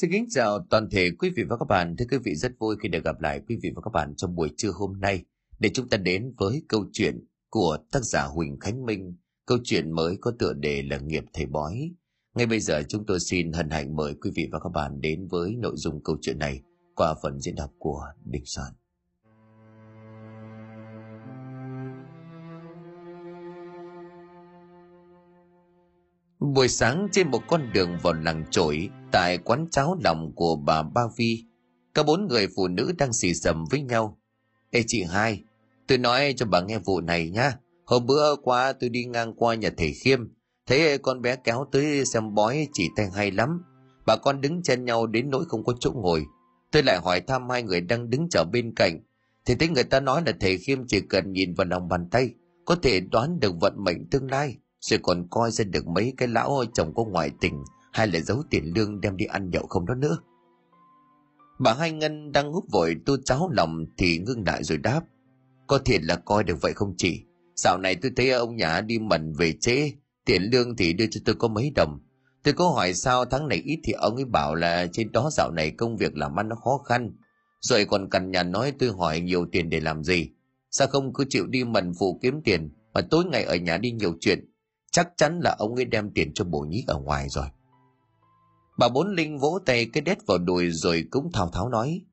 Xin kính chào toàn thể quý vị và các bạn. Thưa quý vị, rất vui khi được gặp lại quý vị và các bạn trong buổi trưa hôm nay để chúng ta đến với câu chuyện của tác giả Huỳnh Khánh Minh. Câu chuyện mới có tựa đề là Nghiệp Thầy Bói. Ngay bây giờ chúng tôi xin hân hạnh mời quý vị và các bạn đến với nội dung câu chuyện này qua phần diễn đọc của Đình Soạn. Buổi sáng trên một con đường vào làng trổi tại quán cháo lòng của bà Ba Vi, cả bốn người phụ nữ đang xì xầm với nhau. Ê chị hai, tôi nói cho bà nghe vụ này nhá. Hôm bữa qua tôi đi ngang qua nhà thầy Khiêm, thấy con bé kéo tới xem bói chỉ tay hay lắm. Bà con đứng chen nhau đến nỗi không có chỗ ngồi. Tôi lại hỏi thăm hai người đang đứng chờ bên cạnh. Thì thấy người ta nói là thầy Khiêm chỉ cần nhìn vào lòng bàn tay, có thể đoán được vận mệnh tương lai rồi còn coi ra được mấy cái lão chồng có ngoại tình hay là giấu tiền lương đem đi ăn nhậu không đó nữa. Bà hai ngân đang húp vội tu cháo lòng thì ngưng lại rồi đáp. Có thiệt là coi được vậy không chị? Dạo này tôi thấy ông nhà đi mần về chế tiền lương thì đưa cho tôi có mấy đồng. Tôi có hỏi sao tháng này ít thì ông ấy bảo là trên đó dạo này công việc làm ăn nó khó khăn. Rồi còn cằn nhà nói tôi hỏi nhiều tiền để làm gì? Sao không cứ chịu đi mần phụ kiếm tiền, mà tối ngày ở nhà đi nhiều chuyện? Chắc chắn là ông ấy đem tiền cho bổ nhí ở ngoài rồi. Bà bốn linh vỗ tay cái đét vào đùi rồi cũng thao tháo nói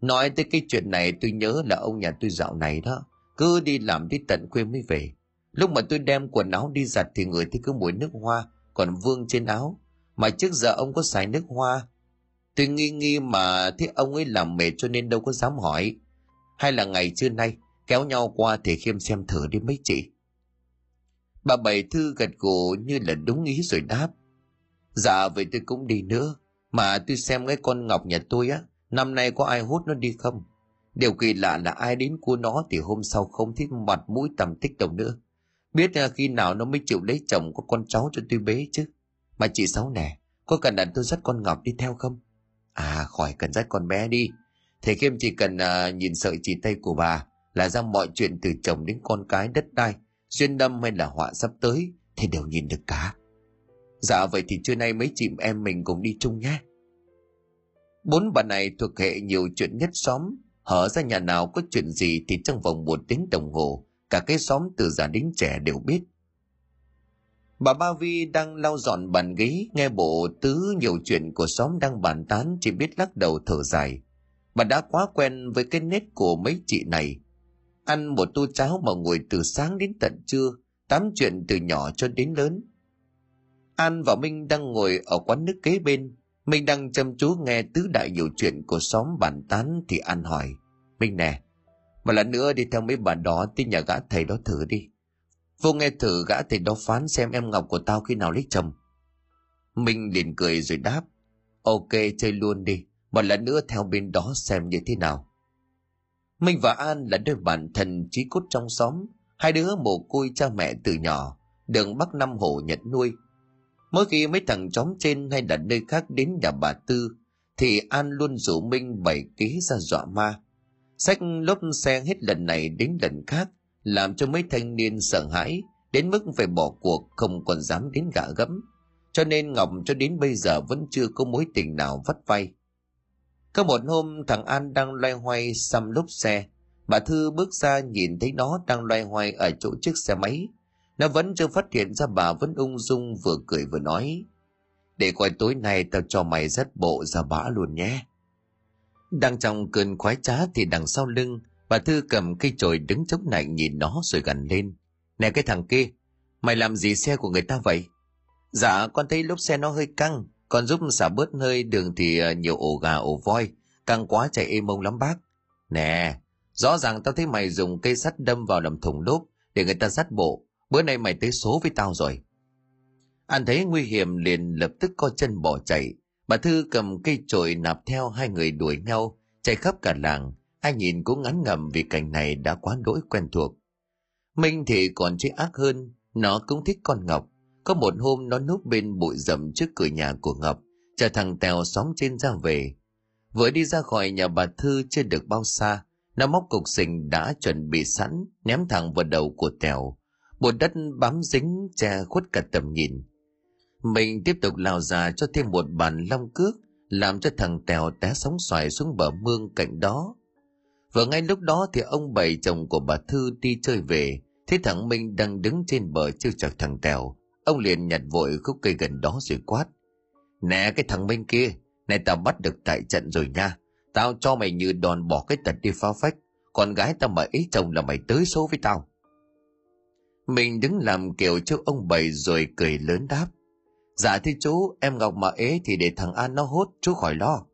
nói tới cái chuyện này tôi nhớ là ông nhà tôi dạo này đó, cứ đi làm đi tận quê mới về. Lúc mà tôi đem quần áo đi giặt thì người thấy cứ mùi nước hoa, còn vương trên áo. Mà trước giờ ông có xài nước hoa. Tôi nghi nghi mà thấy ông ấy làm mệt cho nên đâu có dám hỏi. Hay là ngày trưa nay, kéo nhau qua thì khiêm xem thử đi mấy chị. Bà Bảy Thư gật gù như là đúng ý rồi đáp. Dạ vậy tôi cũng đi nữa. Mà tôi xem cái con Ngọc nhà tôi á, năm nay có ai hút nó đi không? Điều kỳ lạ là ai đến cua nó thì hôm sau không thích mặt mũi tầm tích đâu nữa. Biết là khi nào nó mới chịu lấy chồng có con cháu cho tôi bế chứ. Mà chị Sáu nè, có cần đặt tôi dắt con Ngọc đi theo không? À khỏi cần dắt con bé đi. Thầy Khiêm chỉ cần uh, nhìn sợi chỉ tay của bà là ra mọi chuyện từ chồng đến con cái đất đai duyên đâm hay là họa sắp tới, thì đều nhìn được cả. Dạ vậy thì trưa nay mấy chị em mình cùng đi chung nhé. Bốn bà này thuộc hệ nhiều chuyện nhất xóm, hở ra nhà nào có chuyện gì thì trong vòng một tiếng đồng hồ, cả cái xóm từ già đến trẻ đều biết. Bà ba vi đang lau dọn bàn ghế, nghe bộ tứ nhiều chuyện của xóm đang bàn tán, chỉ biết lắc đầu thở dài. Bà đã quá quen với cái nết của mấy chị này ăn một tô cháo mà ngồi từ sáng đến tận trưa, tám chuyện từ nhỏ cho đến lớn. An và Minh đang ngồi ở quán nước kế bên, Minh đang chăm chú nghe tứ đại nhiều chuyện của xóm bàn tán thì An hỏi, Minh nè, mà lần nữa đi theo mấy bà đó tới nhà gã thầy đó thử đi. Vô nghe thử gã thầy đó phán xem em Ngọc của tao khi nào lấy chồng. Minh liền cười rồi đáp, ok chơi luôn đi, một lần nữa theo bên đó xem như thế nào. Minh và An là đôi bạn thân trí cốt trong xóm, hai đứa mồ côi cha mẹ từ nhỏ, đường Bắc Nam Hồ nhận nuôi. Mỗi khi mấy thằng chóm trên hay là nơi khác đến nhà bà Tư, thì An luôn rủ Minh bày kế ra dọa ma. Sách lốp xe hết lần này đến lần khác, làm cho mấy thanh niên sợ hãi, đến mức phải bỏ cuộc không còn dám đến gạ gẫm. Cho nên Ngọc cho đến bây giờ vẫn chưa có mối tình nào vắt vay. Có một hôm thằng An đang loay hoay xăm lốp xe. Bà Thư bước ra nhìn thấy nó đang loay hoay ở chỗ chiếc xe máy. Nó vẫn chưa phát hiện ra bà vẫn ung dung vừa cười vừa nói. Để coi tối nay tao cho mày rất bộ ra bã luôn nhé. Đang trong cơn khoái trá thì đằng sau lưng, bà Thư cầm cây chổi đứng chống lạnh nhìn nó rồi gần lên. Nè cái thằng kia, mày làm gì xe của người ta vậy? Dạ, con thấy lốp xe nó hơi căng, còn giúp xả bớt hơi đường thì ờ, nhiều ổ gà ổ voi, căng quá chạy êm mông lắm bác. Nè, rõ ràng tao thấy mày dùng cây sắt đâm vào đầm thùng lốp để người ta sắt bộ. Bữa nay mày tới số với tao rồi. Anh thấy nguy hiểm liền lập tức co chân bỏ chạy. Bà Thư cầm cây chổi nạp theo hai người đuổi nhau, chạy khắp cả làng. Ai nhìn cũng ngắn ngầm vì cảnh này đã quá đỗi quen thuộc. Minh thì còn chơi ác hơn, nó cũng thích con Ngọc. Có một hôm nó núp bên bụi rậm trước cửa nhà của Ngọc, chờ thằng Tèo xóm trên ra về. Vừa đi ra khỏi nhà bà Thư chưa được bao xa, nó móc cục sình đã chuẩn bị sẵn, ném thẳng vào đầu của Tèo. Bùn đất bám dính che khuất cả tầm nhìn. Mình tiếp tục lao ra cho thêm một bàn long cước, làm cho thằng Tèo té sóng xoài xuống bờ mương cạnh đó. Và ngay lúc đó thì ông bảy chồng của bà Thư đi chơi về, thấy thằng Minh đang đứng trên bờ chưa chọc thằng Tèo. Ông liền nhặt vội khúc cây gần đó rồi quát. Nè cái thằng bên kia, này tao bắt được tại trận rồi nha. Tao cho mày như đòn bỏ cái tật đi phá phách. Con gái tao mà ý chồng là mày tới số với tao. Mình đứng làm kiểu trước ông bảy rồi cười lớn đáp. Dạ thưa chú, em Ngọc mà ế thì để thằng An nó hốt, chú khỏi lo.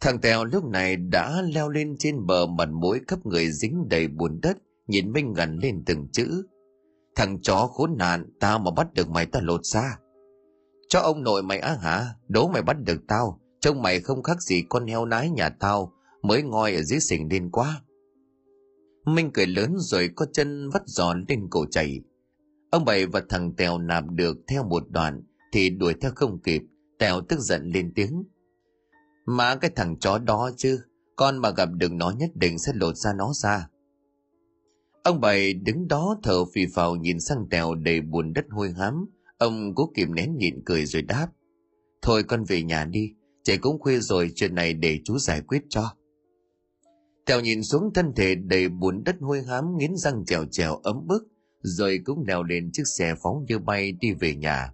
Thằng Tèo lúc này đã leo lên trên bờ mặt mũi khắp người dính đầy bùn đất, nhìn Minh ngẩn lên từng chữ. Thằng chó khốn nạn, tao mà bắt được mày tao lột ra. Cho ông nội mày á hả, đố mày bắt được tao, trông mày không khác gì con heo nái nhà tao, mới ngoi ở dưới sình lên quá. Minh cười lớn rồi có chân vắt giòn lên cổ chảy. Ông bảy và thằng Tèo nạp được theo một đoạn thì đuổi theo không kịp, Tèo tức giận lên tiếng. Mà cái thằng chó đó chứ, con mà gặp được nó nhất định sẽ lột ra nó ra. Ông bảy đứng đó thở phì phào nhìn sang Tèo đầy buồn đất hôi hám, ông cố kìm nén nhịn cười rồi đáp. Thôi con về nhà đi, trời cũng khuya rồi chuyện này để chú giải quyết cho. Tèo nhìn xuống thân thể đầy bùn đất hôi hám nghiến răng trèo trèo ấm bức, rồi cũng đèo lên chiếc xe phóng như bay đi về nhà.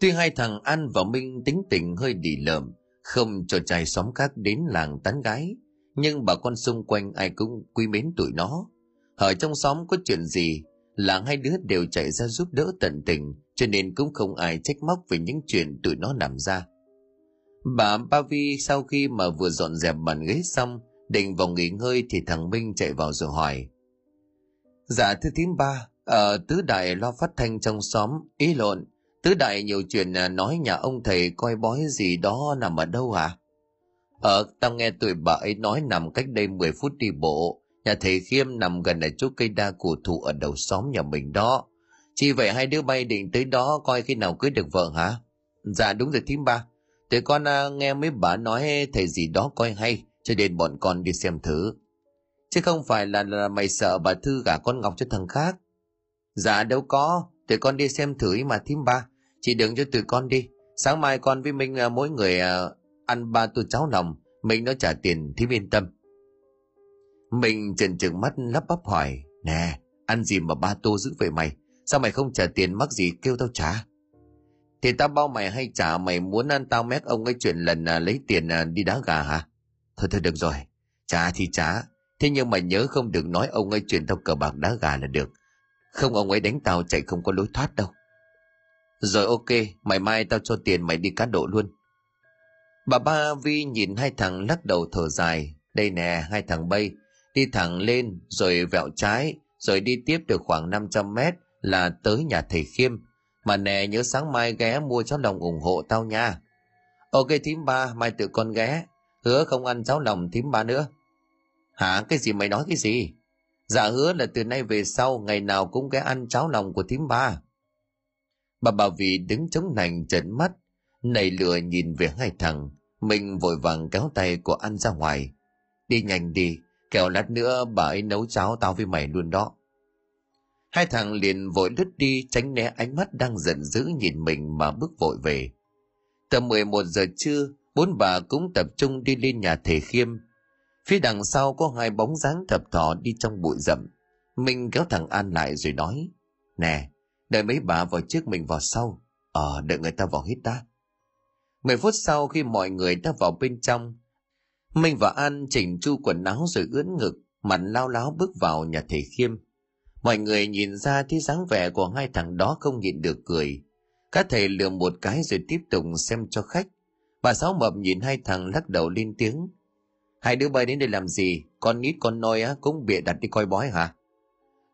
Tuy hai thằng An và Minh tính tình hơi đi lợm, không cho trai xóm khác đến làng tán gái, nhưng bà con xung quanh ai cũng quý mến tụi nó. Ở trong xóm có chuyện gì, là hai đứa đều chạy ra giúp đỡ tận tình, cho nên cũng không ai trách móc về những chuyện tụi nó làm ra. Bà Ba Vi sau khi mà vừa dọn dẹp bàn ghế xong, định vào nghỉ ngơi thì thằng Minh chạy vào rồi hỏi. Dạ thưa thím ba, ở tứ đại lo phát thanh trong xóm, ý lộn, tứ đại nhiều chuyện à, nói nhà ông thầy coi bói gì đó nằm ở đâu hả? Ờ, tao nghe tụi bà ấy nói nằm cách đây 10 phút đi bộ, nhà thầy Khiêm nằm gần ở chỗ cây đa cổ thụ ở đầu xóm nhà mình đó. Chỉ vậy hai đứa bay định tới đó coi khi nào cưới được vợ hả? Dạ đúng rồi thím ba, tụi con à, nghe mấy bà nói thầy gì đó coi hay, cho nên bọn con đi xem thử. Chứ không phải là, là mày sợ bà Thư gả con Ngọc cho thằng khác. Dạ đâu có, tụi con đi xem thử mà thím ba. Chị đừng cho tụi con đi. Sáng mai con với Minh à, mỗi người à, ăn ba tô cháo lòng. Mình nó trả tiền thím yên tâm. Mình trần trừng mắt lắp bắp hỏi. Nè, ăn gì mà ba tô giữ về mày? Sao mày không trả tiền mắc gì kêu tao trả? Thì tao bao mày hay trả mày muốn ăn tao mét ông ấy chuyện lần à, lấy tiền à, đi đá gà hả? Thôi thôi được rồi, trả thì trả, thế nhưng mà nhớ không được nói ông ấy chuyển tao cờ bạc đá gà là được. Không ông ấy đánh tao chạy không có lối thoát đâu. Rồi ok, mày mai tao cho tiền mày đi cá độ luôn. Bà ba Vi nhìn hai thằng lắc đầu thở dài. Đây nè, hai thằng bay, đi thẳng lên, rồi vẹo trái, rồi đi tiếp được khoảng 500 mét là tới nhà thầy Khiêm. Mà nè, nhớ sáng mai ghé mua cháo lòng ủng hộ tao nha. Ok thím ba, mai tự con ghé, Hứa không ăn cháo lòng thím ba nữa. Hả? Cái gì mày nói cái gì? Dạ hứa là từ nay về sau ngày nào cũng ghé ăn cháo lòng của thím ba. Bà bà vì đứng chống nành trấn mắt, nảy lửa nhìn về hai thằng, mình vội vàng kéo tay của ăn ra ngoài. Đi nhanh đi, kẻo lát nữa bà ấy nấu cháo tao với mày luôn đó. Hai thằng liền vội lướt đi tránh né ánh mắt đang giận dữ nhìn mình mà bước vội về. Tầm 11 giờ trưa, bốn bà cũng tập trung đi lên nhà thầy khiêm phía đằng sau có hai bóng dáng thập thọ đi trong bụi rậm mình kéo thằng an lại rồi nói nè đợi mấy bà vào trước mình vào sau ờ đợi người ta vào hết đã mười phút sau khi mọi người đã vào bên trong minh và an chỉnh chu quần áo rồi ướn ngực mặt lao láo bước vào nhà thầy khiêm mọi người nhìn ra thấy dáng vẻ của hai thằng đó không nhịn được cười các thầy lừa một cái rồi tiếp tục xem cho khách Bà Sáu Mập nhìn hai thằng lắc đầu lên tiếng. Hai đứa bay đến đây làm gì? Con nít con nôi á cũng bịa đặt đi coi bói hả?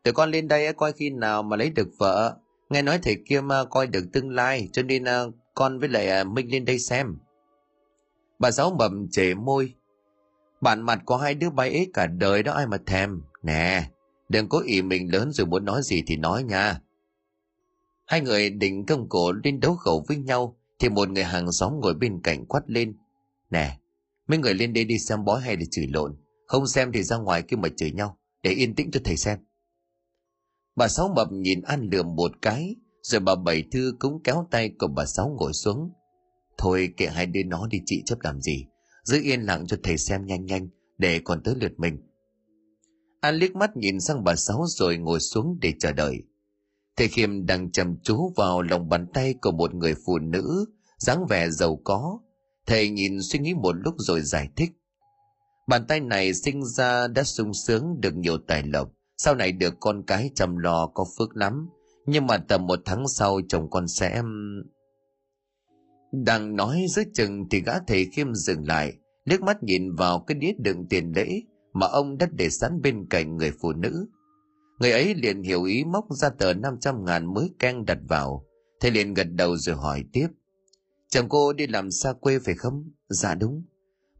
Tụi con lên đây á, coi khi nào mà lấy được vợ. Nghe nói thầy kia mà coi được tương lai cho nên à, con với lại à, Minh lên đây xem. Bà Sáu Mập chề môi. Bản mặt của hai đứa bay ấy cả đời đó ai mà thèm. Nè, đừng có ý mình lớn rồi muốn nói gì thì nói nha. Hai người định công cổ lên đấu khẩu với nhau thì một người hàng xóm ngồi bên cạnh quát lên nè mấy người lên đây đi xem bói hay để chửi lộn không xem thì ra ngoài kia mà chửi nhau để yên tĩnh cho thầy xem bà sáu mập nhìn ăn lườm một cái rồi bà bảy thư cũng kéo tay của bà sáu ngồi xuống Thôi kệ hai đứa nó đi chị chấp làm gì. Giữ yên lặng cho thầy xem nhanh nhanh để còn tới lượt mình. An liếc mắt nhìn sang bà Sáu rồi ngồi xuống để chờ đợi. Thầy Khiêm đang chăm chú vào lòng bàn tay của một người phụ nữ, dáng vẻ giàu có. Thầy nhìn suy nghĩ một lúc rồi giải thích. Bàn tay này sinh ra đã sung sướng được nhiều tài lộc, sau này được con cái chăm lo có phước lắm. Nhưng mà tầm một tháng sau chồng con sẽ... Đang nói giữa chừng thì gã thầy khiêm dừng lại, liếc mắt nhìn vào cái đĩa đựng tiền lễ mà ông đã để sẵn bên cạnh người phụ nữ. Người ấy liền hiểu ý móc ra tờ 500 ngàn mới keng đặt vào. Thầy liền gật đầu rồi hỏi tiếp. Chồng cô đi làm xa quê phải không? Dạ đúng.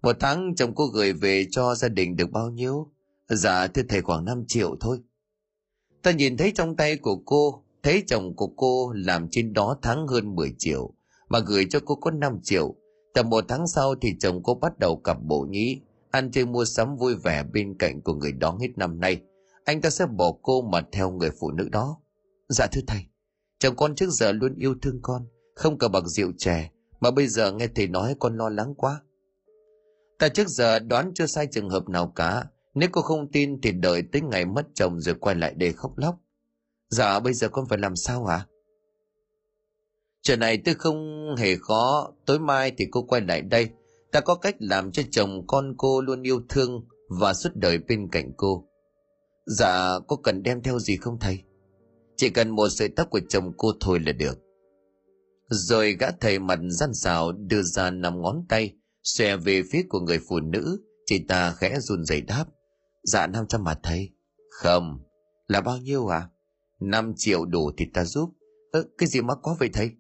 Một tháng chồng cô gửi về cho gia đình được bao nhiêu? Dạ thưa thầy khoảng 5 triệu thôi. Ta nhìn thấy trong tay của cô, thấy chồng của cô làm trên đó tháng hơn 10 triệu, mà gửi cho cô có 5 triệu. Tầm một tháng sau thì chồng cô bắt đầu cặp bộ nhí, ăn chơi mua sắm vui vẻ bên cạnh của người đó hết năm nay. Anh ta sẽ bỏ cô mà theo người phụ nữ đó. Dạ thưa thầy, chồng con trước giờ luôn yêu thương con, không cờ bạc rượu chè, mà bây giờ nghe thầy nói con lo lắng quá. Ta trước giờ đoán chưa sai trường hợp nào cả, nếu cô không tin thì đợi tới ngày mất chồng rồi quay lại để khóc lóc. Dạ bây giờ con phải làm sao hả? À? Chuyện này tôi không hề khó, tối mai thì cô quay lại đây. Ta có cách làm cho chồng con cô luôn yêu thương và suốt đời bên cạnh cô. Dạ, có cần đem theo gì không thầy? Chỉ cần một sợi tóc của chồng cô thôi là được. Rồi gã thầy mặt gian xào đưa ra năm ngón tay, xòe về phía của người phụ nữ, chị ta khẽ run rẩy đáp. Dạ năm trăm mà thầy. Không, là bao nhiêu à? Năm triệu đủ thì ta giúp. Ơ, cái gì mà quá vậy thầy?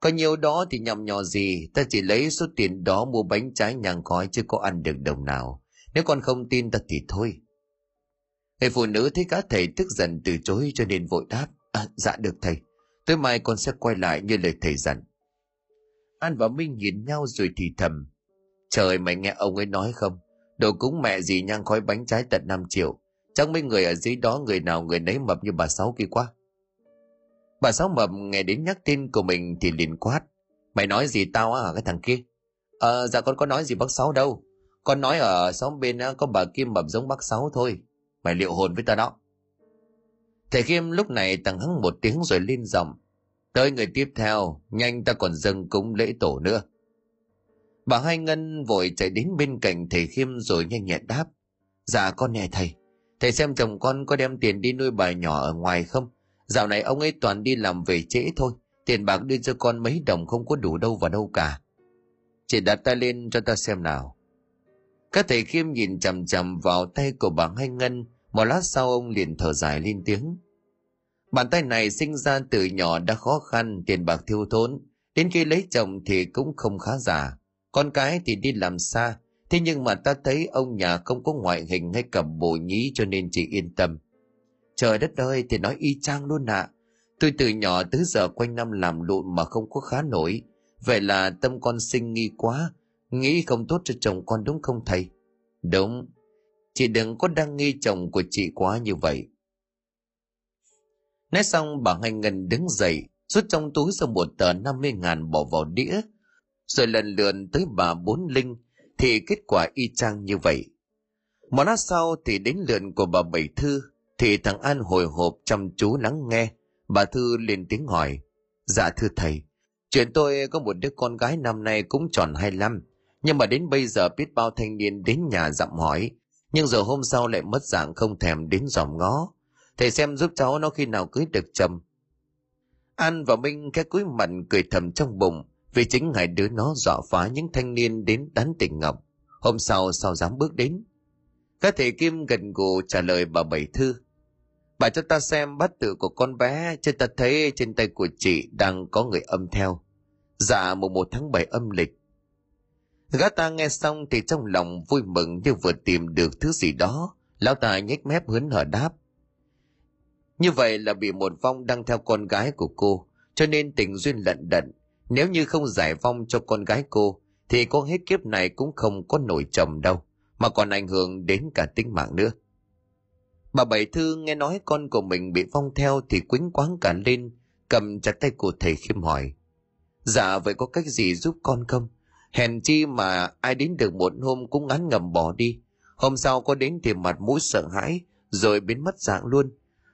Có nhiều đó thì nhầm nhò gì, ta chỉ lấy số tiền đó mua bánh trái nhang khói chứ có ăn được đồng nào. Nếu con không tin ta thì thôi. Người phụ nữ thấy cả thầy tức giận từ chối cho nên vội đáp. À, dạ được thầy, tối mai con sẽ quay lại như lời thầy dặn. An và Minh nhìn nhau rồi thì thầm. Trời mày nghe ông ấy nói không? Đồ cúng mẹ gì nhang khói bánh trái tận 5 triệu. Chắc mấy người ở dưới đó người nào người nấy mập như bà Sáu kia quá. Bà Sáu mập nghe đến nhắc tên của mình thì liền quát. Mày nói gì tao á cái thằng kia? Ờ, dạ con có nói gì bác Sáu đâu. Con nói ở xóm bên có bà Kim mập giống bác Sáu thôi. Mày liệu hồn với ta đó. Thầy Kim lúc này tăng hắng một tiếng rồi lên giọng. Tới người tiếp theo, nhanh ta còn dâng cúng lễ tổ nữa. Bà Hai Ngân vội chạy đến bên cạnh thầy Khiêm rồi nhanh nhẹn đáp. Dạ con nè thầy, thầy xem chồng con có đem tiền đi nuôi bà nhỏ ở ngoài không? Dạo này ông ấy toàn đi làm về trễ thôi, tiền bạc đưa cho con mấy đồng không có đủ đâu vào đâu cả. Chị đặt tay lên cho ta xem nào. Các thầy Khiêm nhìn chằm chằm vào tay của bà Hai Ngân, một lát sau ông liền thở dài lên tiếng. Bàn tay này sinh ra từ nhỏ đã khó khăn, tiền bạc thiêu thốn, đến khi lấy chồng thì cũng không khá giả. Con cái thì đi làm xa, thế nhưng mà ta thấy ông nhà không có ngoại hình hay cầm bộ nhí cho nên chị yên tâm. Trời đất ơi thì nói y chang luôn ạ. À. Tôi từ nhỏ tới giờ quanh năm làm lụn mà không có khá nổi. Vậy là tâm con sinh nghi quá, nghĩ không tốt cho chồng con đúng không thầy? Đúng, chị đừng có đang nghi chồng của chị quá như vậy. Nói xong bà Hai Ngân đứng dậy, rút trong túi ra một tờ 50 ngàn bỏ vào đĩa, rồi lần lượt tới bà Bốn Linh, thì kết quả y chang như vậy. Một lát sau thì đến lượn của bà Bảy Thư, thì thằng An hồi hộp chăm chú lắng nghe. Bà Thư lên tiếng hỏi, dạ thưa thầy, chuyện tôi có một đứa con gái năm nay cũng tròn 25, nhưng mà đến bây giờ biết bao thanh niên đến nhà dặm hỏi, nhưng giờ hôm sau lại mất dạng không thèm đến dòm ngó. Thầy xem giúp cháu nó khi nào cưới được chồng. An và Minh cái cúi mặt cười thầm trong bụng, vì chính hai đứa nó dọa phá những thanh niên đến tán tỉnh Ngọc. Hôm sau sao dám bước đến. Các thầy Kim gần gù trả lời bà Bảy Thư. Bà cho ta xem bát tự của con bé, cho ta thấy trên tay của chị đang có người âm theo. Dạ mùng một tháng bảy âm lịch. Gã ta nghe xong thì trong lòng vui mừng như vừa tìm được thứ gì đó. Lão ta nhếch mép hớn hở đáp. Như vậy là bị một vong đang theo con gái của cô, cho nên tình duyên lận đận. Nếu như không giải vong cho con gái cô, thì có hết kiếp này cũng không có nổi chồng đâu, mà còn ảnh hưởng đến cả tính mạng nữa. Bà Bảy Thư nghe nói con của mình bị phong theo thì quýnh quáng cả lên, cầm chặt tay của thầy khiêm hỏi. Dạ vậy có cách gì giúp con không? Hèn chi mà ai đến được một hôm cũng ngán ngầm bỏ đi. Hôm sau có đến thì mặt mũi sợ hãi, rồi biến mất dạng luôn.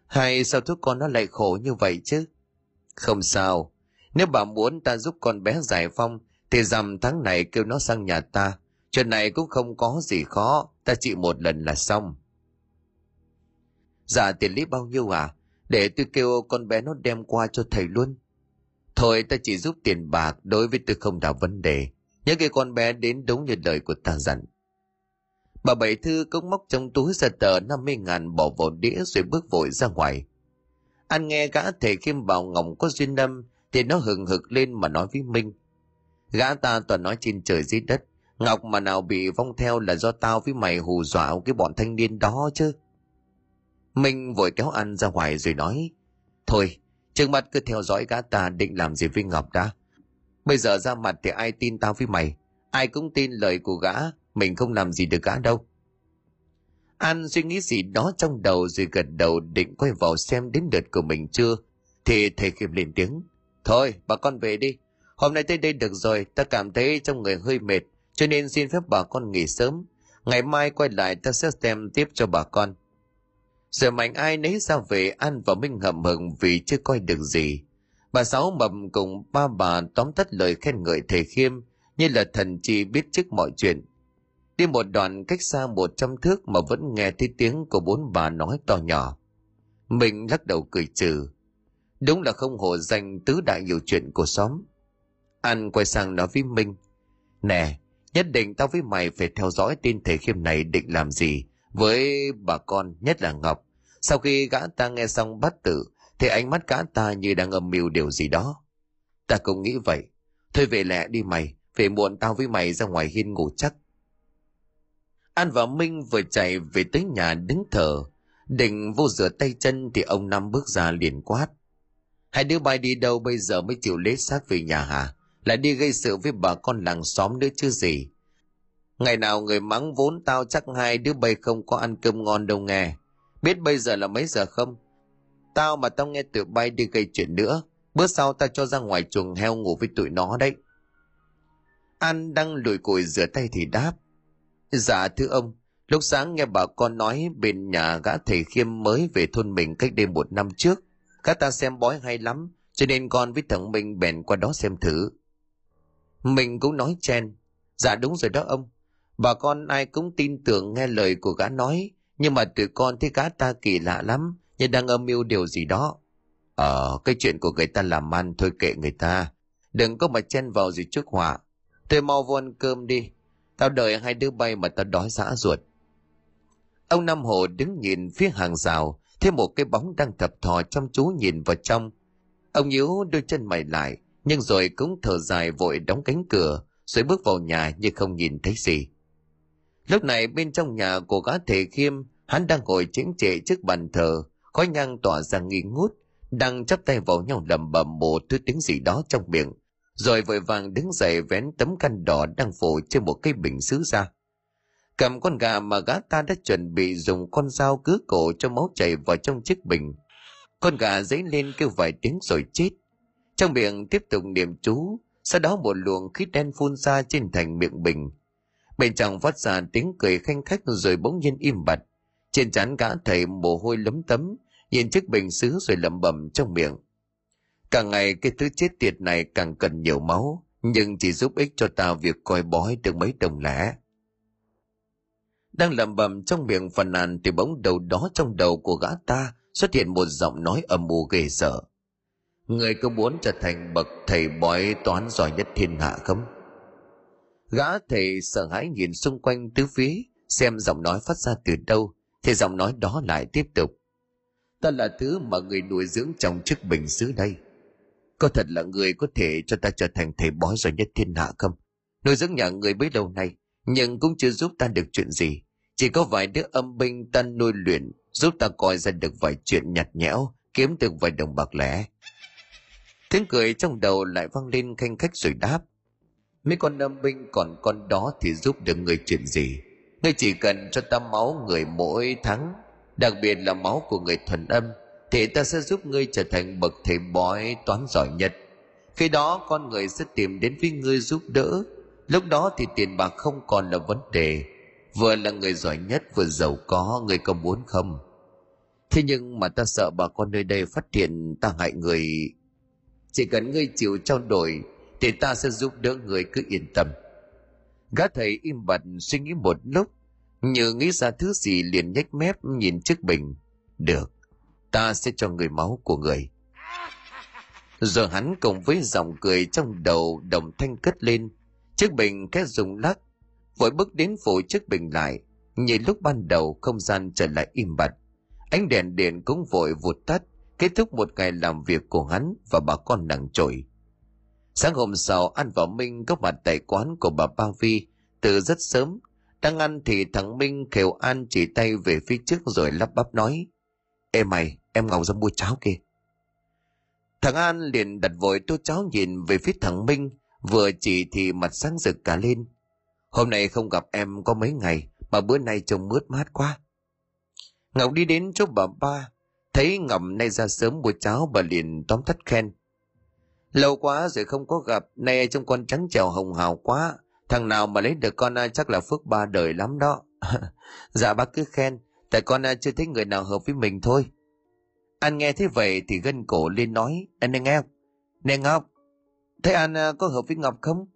Hay sao thúc con nó lại khổ như vậy chứ? Không sao. Nếu bà muốn ta giúp con bé giải phong, thì dằm tháng này kêu nó sang nhà ta. Chuyện này cũng không có gì khó, ta chỉ một lần là xong. Dạ tiền lý bao nhiêu à? Để tôi kêu con bé nó đem qua cho thầy luôn. Thôi, ta chỉ giúp tiền bạc, đối với tôi không là vấn đề. Nhớ cái con bé đến đúng như lời của ta dặn. Bà Bảy Thư cũng móc trong túi ra tờ 50 ngàn bỏ vào đĩa rồi bước vội ra ngoài. Anh nghe gã thể khiêm bảo Ngọc có duyên đâm thì nó hừng hực lên mà nói với Minh. Gã ta toàn nói trên trời dưới đất. Ngọc mà nào bị vong theo là do tao với mày hù dọa cái bọn thanh niên đó chứ. Minh vội kéo ăn ra ngoài rồi nói. Thôi, trước mắt cứ theo dõi gã ta định làm gì với Ngọc đã. Bây giờ ra mặt thì ai tin tao với mày. Ai cũng tin lời của gã, mình không làm gì được gã đâu. An suy nghĩ gì đó trong đầu rồi gật đầu định quay vào xem đến đợt của mình chưa. Thì thầy kịp lên tiếng. Thôi, bà con về đi. Hôm nay tới đây được rồi, ta cảm thấy trong người hơi mệt, cho nên xin phép bà con nghỉ sớm. Ngày mai quay lại ta sẽ xem tiếp cho bà con. Rồi mạnh ai nấy ra về An và Minh hậm hừng vì chưa coi được gì. Bà Sáu mầm cùng ba bà tóm tắt lời khen ngợi thầy Khiêm như là thần chi biết trước mọi chuyện. Đi một đoạn cách xa một trăm thước mà vẫn nghe thấy tiếng của bốn bà nói to nhỏ. Mình lắc đầu cười trừ. Đúng là không hổ danh tứ đại nhiều chuyện của xóm. An quay sang nói với Minh. Nè, nhất định tao với mày phải theo dõi tin thầy Khiêm này định làm gì với bà con, nhất là Ngọc. Sau khi gã ta nghe xong bắt tử, thì ánh mắt gã ta như đang âm mưu điều gì đó. Ta cũng nghĩ vậy. Thôi về lẹ đi mày, về muộn tao với mày ra ngoài hiên ngủ chắc. An và Minh vừa chạy về tới nhà đứng thở. Định vô rửa tay chân thì ông Năm bước ra liền quát. Hai đứa bay đi đâu bây giờ mới chịu lết xác về nhà hả? Lại đi gây sự với bà con làng xóm nữa chứ gì. Ngày nào người mắng vốn tao chắc hai đứa bay không có ăn cơm ngon đâu nghe. Biết bây giờ là mấy giờ không? Tao mà tao nghe tụi bay đi gây chuyện nữa. Bữa sau tao cho ra ngoài chuồng heo ngủ với tụi nó đấy. An đang lùi cùi rửa tay thì đáp. Dạ thưa ông, lúc sáng nghe bà con nói bên nhà gã thầy khiêm mới về thôn mình cách đây một năm trước. Các ta xem bói hay lắm, cho nên con với thằng Minh bèn qua đó xem thử. Mình cũng nói chen. Dạ đúng rồi đó ông. Bà con ai cũng tin tưởng nghe lời của gã nói, nhưng mà tụi con thấy gã ta kỳ lạ lắm, như đang âm mưu điều gì đó. Ờ, cái chuyện của người ta làm ăn thôi kệ người ta. Đừng có mà chen vào gì trước họa. Thôi mau vô ăn cơm đi. Tao đợi hai đứa bay mà tao đói dã ruột. Ông Nam Hồ đứng nhìn phía hàng rào, thấy một cái bóng đang thập thò chăm chú nhìn vào trong. Ông nhíu đôi chân mày lại, nhưng rồi cũng thở dài vội đóng cánh cửa, rồi bước vào nhà như không nhìn thấy gì. Lúc này bên trong nhà của gã thể khiêm, hắn đang ngồi chính trệ trước bàn thờ, khói nhang tỏa ra nghi ngút, đang chắp tay vào nhau lầm bầm một thứ tiếng gì đó trong miệng, rồi vội vàng đứng dậy vén tấm khăn đỏ đang phủ trên một cái bình sứ ra. Cầm con gà mà gã ta đã chuẩn bị dùng con dao cứa cổ cho máu chảy vào trong chiếc bình. Con gà dấy lên kêu vài tiếng rồi chết. Trong miệng tiếp tục niệm chú, sau đó một luồng khí đen phun ra trên thành miệng bình. Bên trong phát ra tiếng cười khanh khách rồi bỗng nhiên im bặt. Trên trán gã thầy mồ hôi lấm tấm, nhìn chiếc bình sứ rồi lẩm bẩm trong miệng. Càng ngày cái thứ chết tiệt này càng cần nhiều máu, nhưng chỉ giúp ích cho ta việc coi bói được mấy đồng lẻ. Đang lẩm bẩm trong miệng phần nàn thì bỗng đầu đó trong đầu của gã ta xuất hiện một giọng nói âm u ghê sợ. Người có muốn trở thành bậc thầy bói toán giỏi nhất thiên hạ không? Gã thầy sợ hãi nhìn xung quanh tứ phía, xem giọng nói phát ra từ đâu, thì giọng nói đó lại tiếp tục. Ta là thứ mà người nuôi dưỡng trong chức bình xứ đây. Có thật là người có thể cho ta trở thành thầy bói giỏi nhất thiên hạ không? Nuôi dưỡng nhà người bấy lâu nay, nhưng cũng chưa giúp ta được chuyện gì. Chỉ có vài đứa âm binh ta nuôi luyện, giúp ta coi ra được vài chuyện nhạt nhẽo, kiếm được vài đồng bạc lẻ. Tiếng cười trong đầu lại vang lên khanh khách rồi đáp. Mấy con âm binh còn con đó thì giúp được người chuyện gì? Ngươi chỉ cần cho ta máu người mỗi tháng, đặc biệt là máu của người thuần âm, thì ta sẽ giúp ngươi trở thành bậc thầy bói toán giỏi nhất. khi đó con người sẽ tìm đến với ngươi giúp đỡ lúc đó thì tiền bạc không còn là vấn đề vừa là người giỏi nhất vừa giàu có người có muốn không thế nhưng mà ta sợ bà con nơi đây phát hiện ta hại người chỉ cần ngươi chịu trao đổi thì ta sẽ giúp đỡ người cứ yên tâm. Gã thầy im bặt suy nghĩ một lúc, như nghĩ ra thứ gì liền nhếch mép nhìn chiếc bình. Được, ta sẽ cho người máu của người. Rồi hắn cùng với giọng cười trong đầu đồng thanh cất lên. Chiếc bình khẽ rung lắc, vội bước đến phủ chiếc bình lại. Như lúc ban đầu không gian trở lại im bặt, ánh đèn điện cũng vội vụt tắt, kết thúc một ngày làm việc của hắn và bà con nặng trội sáng hôm sau an và minh có mặt tại quán của bà ba vi. Từ rất sớm, đang ăn thì thằng minh khều an chỉ tay về phía trước rồi lắp bắp nói, ê mày, em ngọc ra mua cháo kìa. Thằng an liền đặt vội tô cháo nhìn về phía thằng minh, vừa chỉ thì mặt sáng rực cả lên. Hôm nay không gặp em có mấy ngày, mà bữa nay trông mướt mát quá. Ngọc đi đến chỗ bà ba, thấy ngọc nay ra sớm mua cháo, bà liền tóm tắt khen lâu quá rồi không có gặp, nay trông con trắng trèo hồng hào quá. Thằng nào mà lấy được con à, chắc là phước ba đời lắm đó. Dạ bác cứ khen, tại con à, chưa thấy người nào hợp với mình thôi. Anh nghe thế vậy thì gân cổ lên nói, anh nghe không? Nè ngọc, thấy an à, có hợp với ngọc không?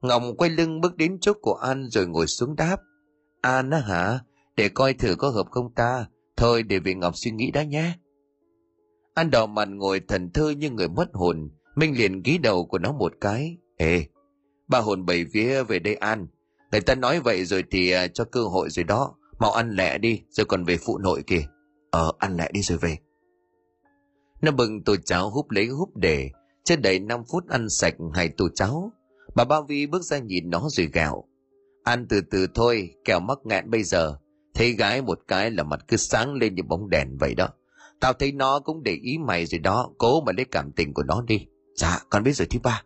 Ngọc quay lưng bước đến chỗ của an rồi ngồi xuống đáp. An á hả, để coi thử có hợp không ta? Thôi để vị ngọc suy nghĩ đã nhé an đỏ mặt ngồi thần thơ như người mất hồn, minh liền ghi đầu của nó một cái. Ê, ba hồn bảy vía về đây an người ta nói vậy rồi thì à, cho cơ hội rồi đó. Mau ăn lẹ đi, rồi còn về phụ nội kìa. Ờ ăn lẹ đi rồi về. Nó bừng tô cháo húp lấy húp để. Chưa đầy 5 phút ăn sạch hai tô cháo. Bà ba vi bước ra nhìn nó rồi gạo ăn từ từ thôi, kẻo mắc nghẹn bây giờ. Thấy gái một cái là mặt cứ sáng lên như bóng đèn vậy đó tao thấy nó cũng để ý mày rồi đó cố mà lấy cảm tình của nó đi dạ con biết rồi thứ ba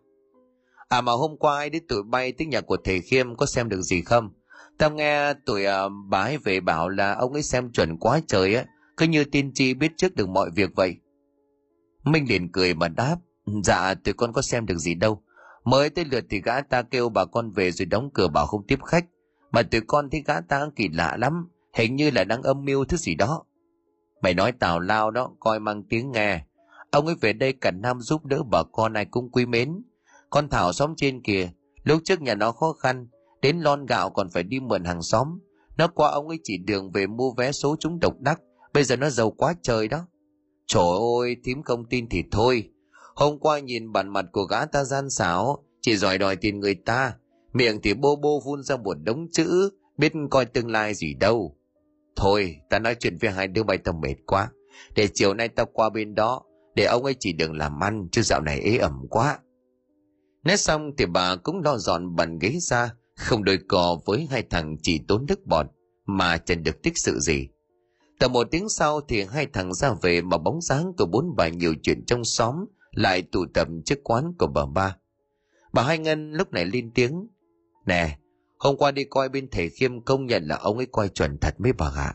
À mà hôm qua ai đến tụi bay tới nhà của thầy Khiêm có xem được gì không? Tao nghe tụi à, uh, bái về bảo là ông ấy xem chuẩn quá trời á, cứ như tiên tri biết trước được mọi việc vậy. Minh liền cười mà đáp, dạ tụi con có xem được gì đâu. Mới tới lượt thì gã ta kêu bà con về rồi đóng cửa bảo không tiếp khách. Mà tụi con thấy gã ta kỳ lạ lắm, hình như là đang âm mưu thứ gì đó. Mày nói tào lao đó, coi mang tiếng nghe. Ông ấy về đây cả năm giúp đỡ bà con ai cũng quý mến con Thảo xóm trên kìa, lúc trước nhà nó khó khăn, đến lon gạo còn phải đi mượn hàng xóm. Nó qua ông ấy chỉ đường về mua vé số chúng độc đắc, bây giờ nó giàu quá trời đó. Trời ơi, thím không tin thì thôi. Hôm qua nhìn bản mặt của gã ta gian xảo, chỉ giỏi đòi tiền người ta, miệng thì bô bô phun ra một đống chữ, biết coi tương lai gì đâu. Thôi, ta nói chuyện với hai đứa bay tao mệt quá. Để chiều nay tao qua bên đó, để ông ấy chỉ đừng làm ăn, chứ dạo này ế ẩm quá. Nói xong thì bà cũng lo dọn bàn ghế ra, không đôi cò với hai thằng chỉ tốn nước bọt, mà chẳng được tích sự gì. Tầm một tiếng sau thì hai thằng ra về mà bóng dáng của bốn bà nhiều chuyện trong xóm lại tụ tập trước quán của bà ba. Bà Hai Ngân lúc này lên tiếng. Nè, hôm qua đi coi bên thầy Khiêm công nhận là ông ấy coi chuẩn thật mấy bà ạ.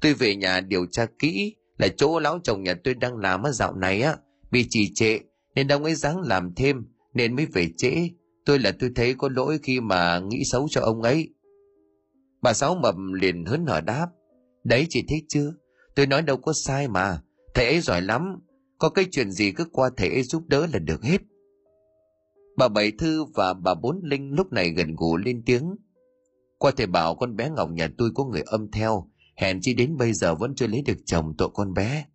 Tôi về nhà điều tra kỹ là chỗ lão chồng nhà tôi đang làm ở dạo này á, bị trì trệ nên ông ấy dáng làm thêm nên mới về trễ. Tôi là tôi thấy có lỗi khi mà nghĩ xấu cho ông ấy. Bà Sáu Mập liền hớn hở đáp. Đấy chị thấy chưa? Tôi nói đâu có sai mà. Thầy ấy giỏi lắm. Có cái chuyện gì cứ qua thầy ấy giúp đỡ là được hết. Bà Bảy Thư và bà Bốn Linh lúc này gần gù lên tiếng. Qua thầy bảo con bé Ngọc nhà tôi có người âm theo. Hèn chi đến bây giờ vẫn chưa lấy được chồng tội con bé.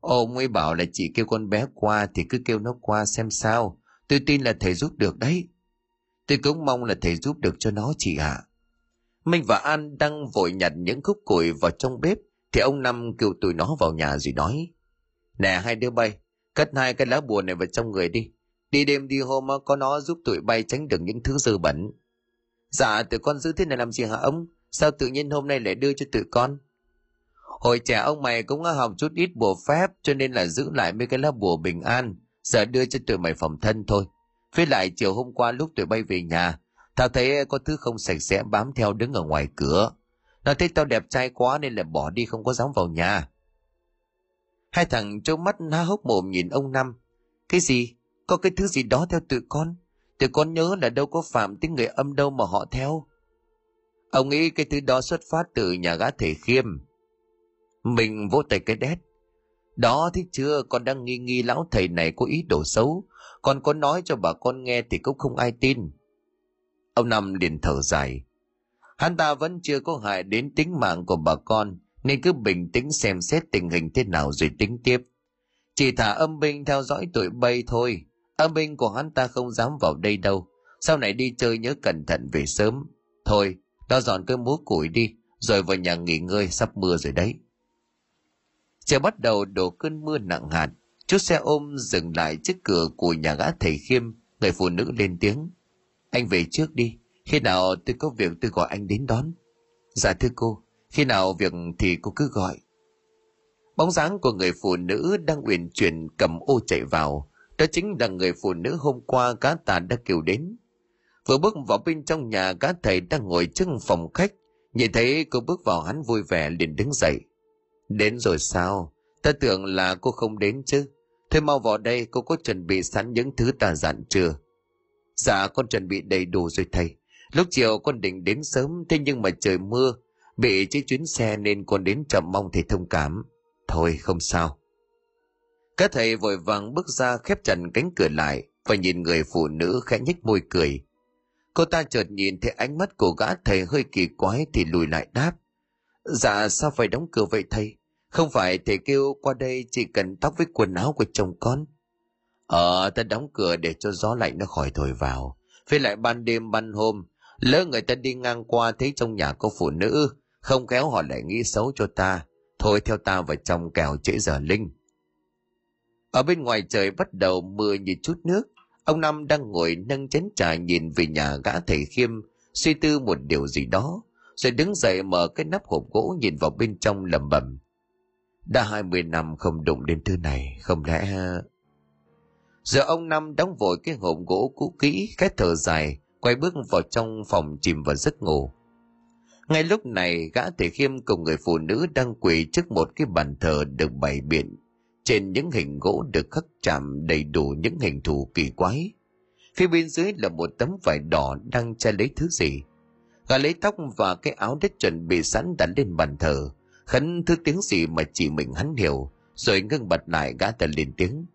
Ông ấy bảo là chị kêu con bé qua thì cứ kêu nó qua xem sao. Tôi tin là thầy giúp được đấy. Tôi cũng mong là thầy giúp được cho nó chị ạ. À. Minh và An đang vội nhặt những khúc củi vào trong bếp thì ông Năm kêu tụi nó vào nhà rồi nói Nè hai đứa bay, cất hai cái lá bùa này vào trong người đi. Đi đêm đi hôm có nó giúp tụi bay tránh được những thứ dơ bẩn. Dạ tụi con giữ thế này làm gì hả ông? Sao tự nhiên hôm nay lại đưa cho tụi con? Hồi trẻ ông mày cũng học chút ít bùa phép cho nên là giữ lại mấy cái lá bùa bình an giờ đưa cho tụi mày phòng thân thôi. Với lại chiều hôm qua lúc tụi bay về nhà, tao thấy có thứ không sạch sẽ bám theo đứng ở ngoài cửa. Nó thấy tao đẹp trai quá nên là bỏ đi không có dám vào nhà. Hai thằng trông mắt há hốc mồm nhìn ông Năm. Cái gì? Có cái thứ gì đó theo tụi con. Tụi con nhớ là đâu có phạm tiếng người âm đâu mà họ theo. Ông nghĩ cái thứ đó xuất phát từ nhà gã thể khiêm. Mình vỗ tay cái đét. Đó thì chưa, con đang nghi nghi lão thầy này có ý đồ xấu. Con có nói cho bà con nghe thì cũng không ai tin. Ông Năm liền thở dài. Hắn ta vẫn chưa có hại đến tính mạng của bà con, nên cứ bình tĩnh xem xét tình hình thế nào rồi tính tiếp. Chỉ thả âm binh theo dõi tụi bay thôi. Âm binh của hắn ta không dám vào đây đâu. Sau này đi chơi nhớ cẩn thận về sớm. Thôi, lo dọn cái múa củi đi, rồi vào nhà nghỉ ngơi sắp mưa rồi đấy. Trời bắt đầu đổ cơn mưa nặng hạt. Chút xe ôm dừng lại trước cửa của nhà gã thầy khiêm, người phụ nữ lên tiếng. Anh về trước đi, khi nào tôi có việc tôi gọi anh đến đón. Dạ thưa cô, khi nào việc thì cô cứ gọi. Bóng dáng của người phụ nữ đang uyển chuyển cầm ô chạy vào. Đó chính là người phụ nữ hôm qua cá tà đã kêu đến. Vừa bước vào bên trong nhà cá thầy đang ngồi trước phòng khách. Nhìn thấy cô bước vào, hắn vui vẻ liền đứng dậy. Đến rồi sao? Ta tưởng là cô không đến chứ. Thôi mau vào đây, cô có chuẩn bị sẵn những thứ ta dặn chưa? Dạ con chuẩn bị đầy đủ rồi thầy. Lúc chiều con định đến sớm, thế nhưng mà trời mưa. Bị chiếc chuyến xe nên con đến chậm mong thầy thông cảm. Thôi, không sao. Các thầy vội vàng bước ra khép chặt cánh cửa lại và nhìn người phụ nữ khẽ nhếch môi cười. Cô ta chợt nhìn thấy ánh mắt của gã thầy hơi kỳ quái thì lùi lại đáp. Dạ sao phải đóng cửa vậy thầy? Không phải thầy kêu qua đây chỉ cần tóc với quần áo của chồng con. Ờ, ta đóng cửa để cho gió lạnh nó khỏi thổi vào. Với lại ban đêm ban hôm, lỡ người ta đi ngang qua thấy trong nhà có phụ nữ, không khéo họ lại nghĩ xấu cho ta. Thôi theo ta vào trong kèo trễ giờ linh. Ở bên ngoài trời bắt đầu mưa như chút nước. Ông Năm đang ngồi nâng chén trà nhìn về nhà gã thầy khiêm, suy tư một điều gì đó, rồi đứng dậy mở cái nắp hộp gỗ nhìn vào bên trong lầm bầm. Đã hai mươi năm không đụng đến thứ này, không lẽ... Giờ ông Năm đóng vội cái hộp gỗ cũ kỹ, cái thở dài, quay bước vào trong phòng chìm vào giấc ngủ. Ngay lúc này, gã thể khiêm cùng người phụ nữ đang quỳ trước một cái bàn thờ được bày biện. Trên những hình gỗ được khắc chạm đầy đủ những hình thù kỳ quái. Phía bên dưới là một tấm vải đỏ đang che lấy thứ gì. Gã lấy tóc và cái áo đất chuẩn bị sẵn đặt lên bàn thờ. Khấn thứ tiếng gì mà chỉ mình hắn hiểu, rồi ngưng bật lại gã ta lên tiếng.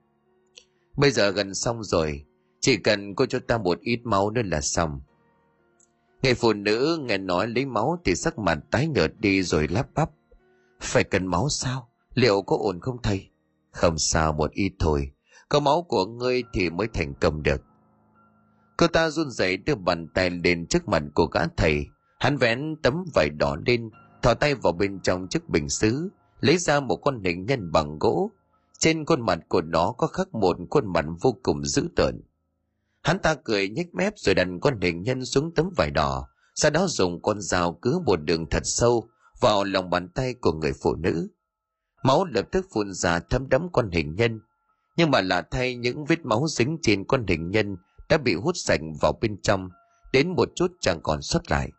Bây giờ gần xong rồi, chỉ cần cô cho ta một ít máu nữa là xong. Người phụ nữ nghe nói lấy máu thì sắc mặt tái nhợt đi rồi lắp bắp. Phải cần máu sao? Liệu có ổn không thầy? Không sao một ít thôi. Có máu của ngươi thì mới thành công được. Cô ta run rẩy đưa bàn tay lên trước mặt của gã thầy. Hắn vén tấm vải đỏ lên, thò tay vào bên trong chiếc bình xứ, lấy ra một con hình nhân bằng gỗ. Trên khuôn mặt của nó có khắc một khuôn mặt vô cùng dữ tợn. Hắn ta cười nhếch mép rồi đặt con hình nhân xuống tấm vải đỏ, sau đó dùng con dao cứ một đường thật sâu vào lòng bàn tay của người phụ nữ. Máu lập tức phun ra thấm đẫm con hình nhân, nhưng mà lạ thay những vết máu dính trên con hình nhân đã bị hút sạch vào bên trong, đến một chút chẳng còn xuất lại.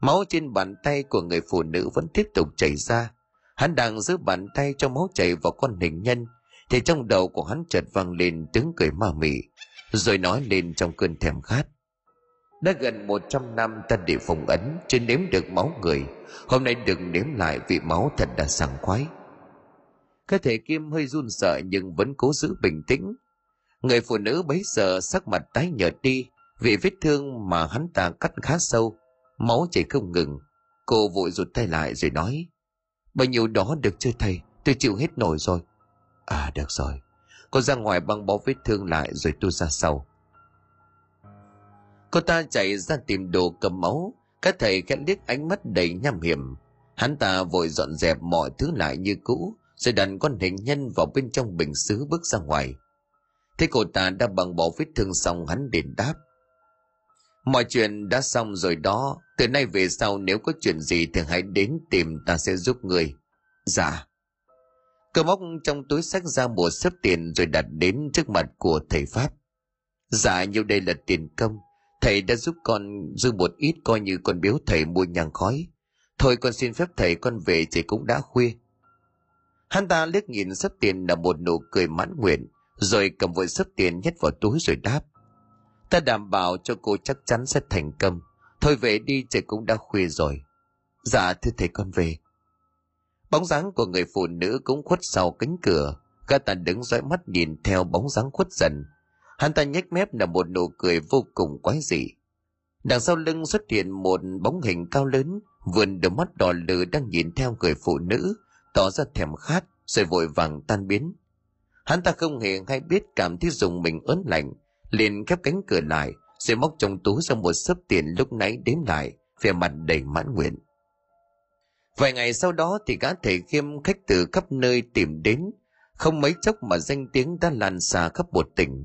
Máu trên bàn tay của người phụ nữ vẫn tiếp tục chảy ra. Hắn đang giữ bàn tay cho máu chảy vào con hình nhân, thì trong đầu của hắn chợt vang lên tiếng cười ma mị, rồi nói lên trong cơn thèm khát. Đã gần 100 năm ta để phòng ấn, chưa nếm được máu người. Hôm nay đừng nếm lại vị máu thật đã sảng khoái. Cơ thể Kim hơi run sợ nhưng vẫn cố giữ bình tĩnh. Người phụ nữ bấy giờ sắc mặt tái nhợt đi vì vết thương mà hắn ta cắt khá sâu, máu chảy không ngừng. Cô vội rụt tay lại rồi nói, bao nhiêu đó được chưa thầy, tôi chịu hết nổi rồi. À được rồi, cô ra ngoài băng bó vết thương lại rồi tôi ra sau. Cô ta chạy ra tìm đồ cầm máu, các thầy khẽ liếc ánh mắt đầy nham hiểm. Hắn ta vội dọn dẹp mọi thứ lại như cũ, rồi đặt con hình nhân vào bên trong bình xứ bước ra ngoài. Thế cô ta đã bằng bỏ vết thương xong hắn đền đáp. Mọi chuyện đã xong rồi đó, từ nay về sau nếu có chuyện gì thì hãy đến tìm ta sẽ giúp người. Dạ. Cơ móc trong túi sách ra một sấp tiền rồi đặt đến trước mặt của thầy Pháp. Dạ nhiêu đây là tiền công, thầy đã giúp con dư một ít coi như con biếu thầy mua nhang khói. Thôi con xin phép thầy con về thì cũng đã khuya. Hắn ta liếc nhìn sắp tiền là một nụ cười mãn nguyện, rồi cầm vội sấp tiền nhét vào túi rồi đáp. Ta đảm bảo cho cô chắc chắn sẽ thành công. Thôi về đi trời cũng đã khuya rồi. Dạ thưa thầy con về. Bóng dáng của người phụ nữ cũng khuất sau cánh cửa. Gã ta đứng dõi mắt nhìn theo bóng dáng khuất dần. Hắn ta nhếch mép là một nụ cười vô cùng quái dị. Đằng sau lưng xuất hiện một bóng hình cao lớn, vườn đôi mắt đỏ lừ đang nhìn theo người phụ nữ, tỏ ra thèm khát, rồi vội vàng tan biến. Hắn ta không hề hay biết cảm thấy dùng mình ớn lạnh, liền khép cánh cửa lại, rồi móc trong túi ra một sấp tiền lúc nãy đếm lại, vẻ mặt đầy mãn nguyện. Vài ngày sau đó thì gã thầy khiêm khách từ khắp nơi tìm đến, không mấy chốc mà danh tiếng đã lan xa khắp một tỉnh.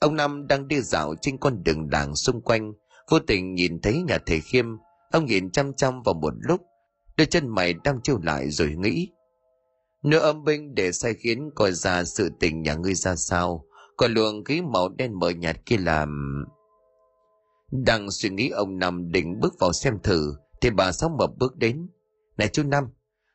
Ông Năm đang đi dạo trên con đường làng xung quanh, vô tình nhìn thấy nhà thầy khiêm, ông nhìn chăm chăm vào một lúc, đôi chân mày đang trêu lại rồi nghĩ. Nữ âm binh để sai khiến coi ra sự tình nhà ngươi ra sao, còn luồng khí màu đen mờ nhạt kia làm... Đang suy nghĩ ông Năm định bước vào xem thử, thì bà Sáu Mập bước đến. Này chú Năm,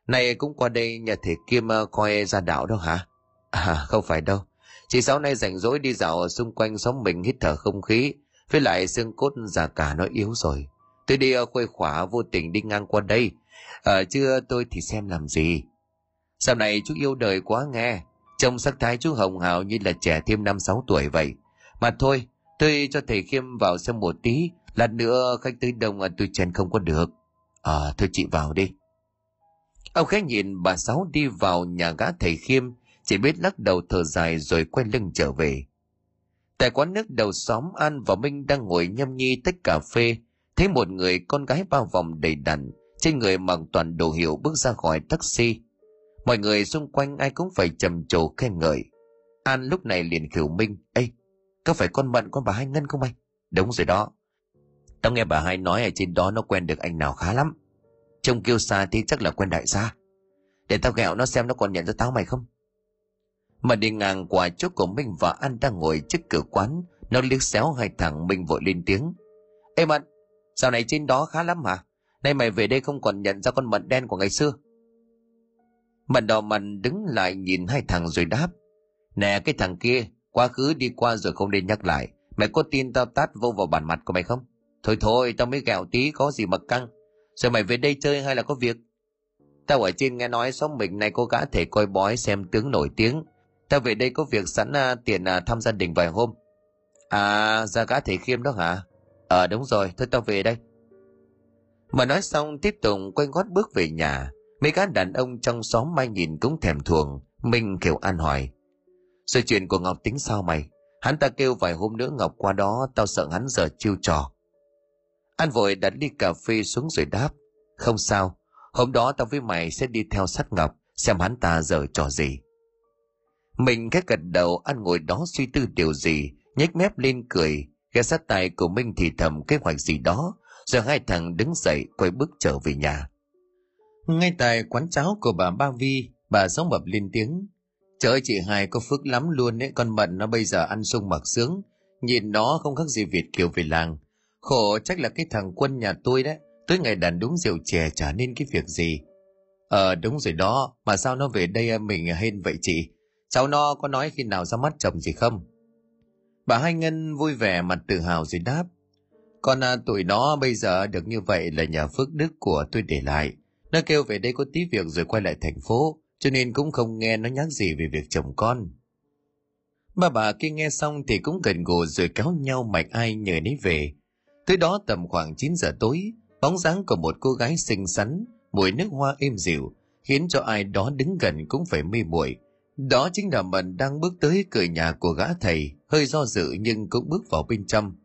này cũng qua đây nhà thể Kim ờ, coi ra đảo đâu hả? À không phải đâu. Chị Sáu nay rảnh rỗi đi dạo xung quanh xóm mình hít thở không khí. Với lại xương cốt già cả nó yếu rồi. Tôi đi ờ, khuây khỏa vô tình đi ngang qua đây. Ờ, à, chưa tôi thì xem làm gì. Sau này chú yêu đời quá nghe. Trông sắc thái chú hồng hào như là trẻ thêm năm sáu tuổi vậy. Mà thôi, tôi cho thầy Khiêm vào xem một tí. Lát nữa khách tới đông tôi chen không có được. À, thôi chị vào đi. Ông khách nhìn bà Sáu đi vào nhà gã thầy Khiêm, chỉ biết lắc đầu thở dài rồi quay lưng trở về. Tại quán nước đầu xóm An và Minh đang ngồi nhâm nhi tách cà phê, thấy một người con gái bao vòng đầy đặn, trên người mặc toàn đồ hiệu bước ra khỏi taxi. Mọi người xung quanh ai cũng phải trầm trồ khen ngợi. An lúc này liền khều Minh, Ê, có phải con Mận con bà Hai Ngân không anh? Đúng rồi đó. Tao nghe bà Hai nói ở trên đó nó quen được anh nào khá lắm. Trông kêu xa thì chắc là quen đại gia. Để tao ghẹo nó xem nó còn nhận ra tao mày không. Mà đi ngang qua chỗ của Minh và An đang ngồi trước cửa quán, nó liếc xéo hai thằng Minh vội lên tiếng. Ê Mận, dạo này trên đó khá lắm hả? Nay mày về đây không còn nhận ra con mận đen của ngày xưa. Mặt đỏ mặt đứng lại nhìn hai thằng rồi đáp. Nè cái thằng kia, quá khứ đi qua rồi không nên nhắc lại. Mày có tin tao tát vô vào bản mặt của mày không? Thôi thôi, tao mới gẹo tí có gì mà căng. Rồi mày về đây chơi hay là có việc? Tao ở trên nghe nói xóm mình này có gã thể coi bói xem tướng nổi tiếng. Tao về đây có việc sẵn à, tiền à, thăm gia đình vài hôm. À, ra gã thể khiêm đó hả? Ờ đúng rồi, thôi tao về đây. Mà nói xong tiếp tục quay gót bước về nhà. Mấy gã đàn ông trong xóm mai nhìn cũng thèm thuồng. Minh kêu an hỏi. Rồi chuyện của Ngọc tính sao mày? Hắn ta kêu vài hôm nữa Ngọc qua đó, tao sợ hắn giờ chiêu trò. An vội đặt ly cà phê xuống rồi đáp. Không sao, hôm đó tao với mày sẽ đi theo sát Ngọc, xem hắn ta giờ trò gì. Mình khẽ gật đầu ăn ngồi đó suy tư điều gì, nhếch mép lên cười, ghé sát tay của Minh thì thầm kế hoạch gì đó, rồi hai thằng đứng dậy quay bước trở về nhà. Ngay tại quán cháo của bà Ba Vi, bà sống bập lên tiếng. Trời ơi chị hai có phước lắm luôn ấy, con mận nó bây giờ ăn sung mặc sướng, nhìn nó không khác gì Việt kiều về làng, Khổ chắc là cái thằng quân nhà tôi đấy, tới ngày đàn đúng rượu chè chả nên cái việc gì. Ờ đúng rồi đó, mà sao nó về đây à, mình hên vậy chị? Cháu nó có nói khi nào ra mắt chồng gì không? Bà Hai Ngân vui vẻ mặt tự hào rồi đáp. Con à, tuổi nó bây giờ được như vậy là nhờ phước đức của tôi để lại. Nó kêu về đây có tí việc rồi quay lại thành phố, cho nên cũng không nghe nó nhắc gì về việc chồng con. Bà bà kia nghe xong thì cũng gần gù rồi kéo nhau mạch ai nhờ nấy về, Tới đó tầm khoảng 9 giờ tối, bóng dáng của một cô gái xinh xắn, mùi nước hoa êm dịu, khiến cho ai đó đứng gần cũng phải mê muội. Đó chính là Mận đang bước tới cửa nhà của gã thầy, hơi do dự nhưng cũng bước vào bên trong.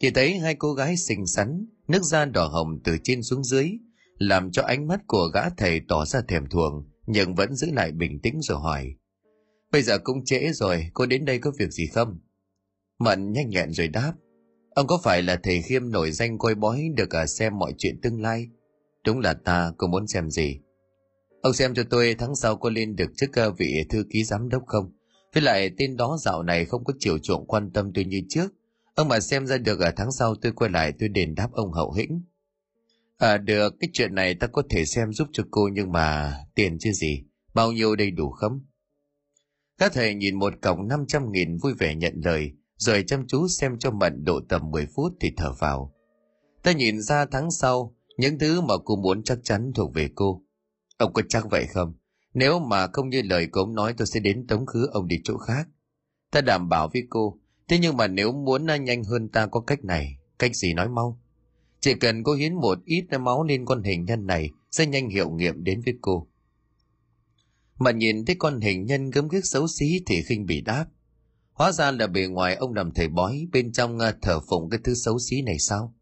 Chỉ thấy hai cô gái xinh xắn, nước da đỏ hồng từ trên xuống dưới, làm cho ánh mắt của gã thầy tỏ ra thèm thuồng, nhưng vẫn giữ lại bình tĩnh rồi hỏi. Bây giờ cũng trễ rồi, cô đến đây có việc gì không? Mận nhanh nhẹn rồi đáp. Ông có phải là thầy khiêm nổi danh coi bói được à xem mọi chuyện tương lai? Đúng là ta, cô muốn xem gì? Ông xem cho tôi tháng sau có lên được chức à, vị thư ký giám đốc không? Với lại tên đó dạo này không có chiều chuộng quan tâm tôi như trước. Ông mà xem ra được ở tháng sau tôi quay lại tôi đền đáp ông hậu hĩnh. À được, cái chuyện này ta có thể xem giúp cho cô nhưng mà tiền chứ gì? Bao nhiêu đầy đủ không? Các thầy nhìn một cổng 500 nghìn vui vẻ nhận lời, rồi chăm chú xem cho Mận độ tầm 10 phút thì thở vào. Ta nhìn ra tháng sau, những thứ mà cô muốn chắc chắn thuộc về cô. Ông có chắc vậy không? Nếu mà không như lời của ông nói tôi sẽ đến tống khứ ông đi chỗ khác. Ta đảm bảo với cô. Thế nhưng mà nếu muốn nhanh hơn ta có cách này. Cách gì nói mau. Chỉ cần cô hiến một ít máu lên con hình nhân này sẽ nhanh hiệu nghiệm đến với cô. Mà nhìn thấy con hình nhân gớm ghiếc xấu xí thì khinh bị đáp. Hóa ra là bề ngoài ông làm thầy bói bên trong à, thờ phụng cái thứ xấu xí này sao?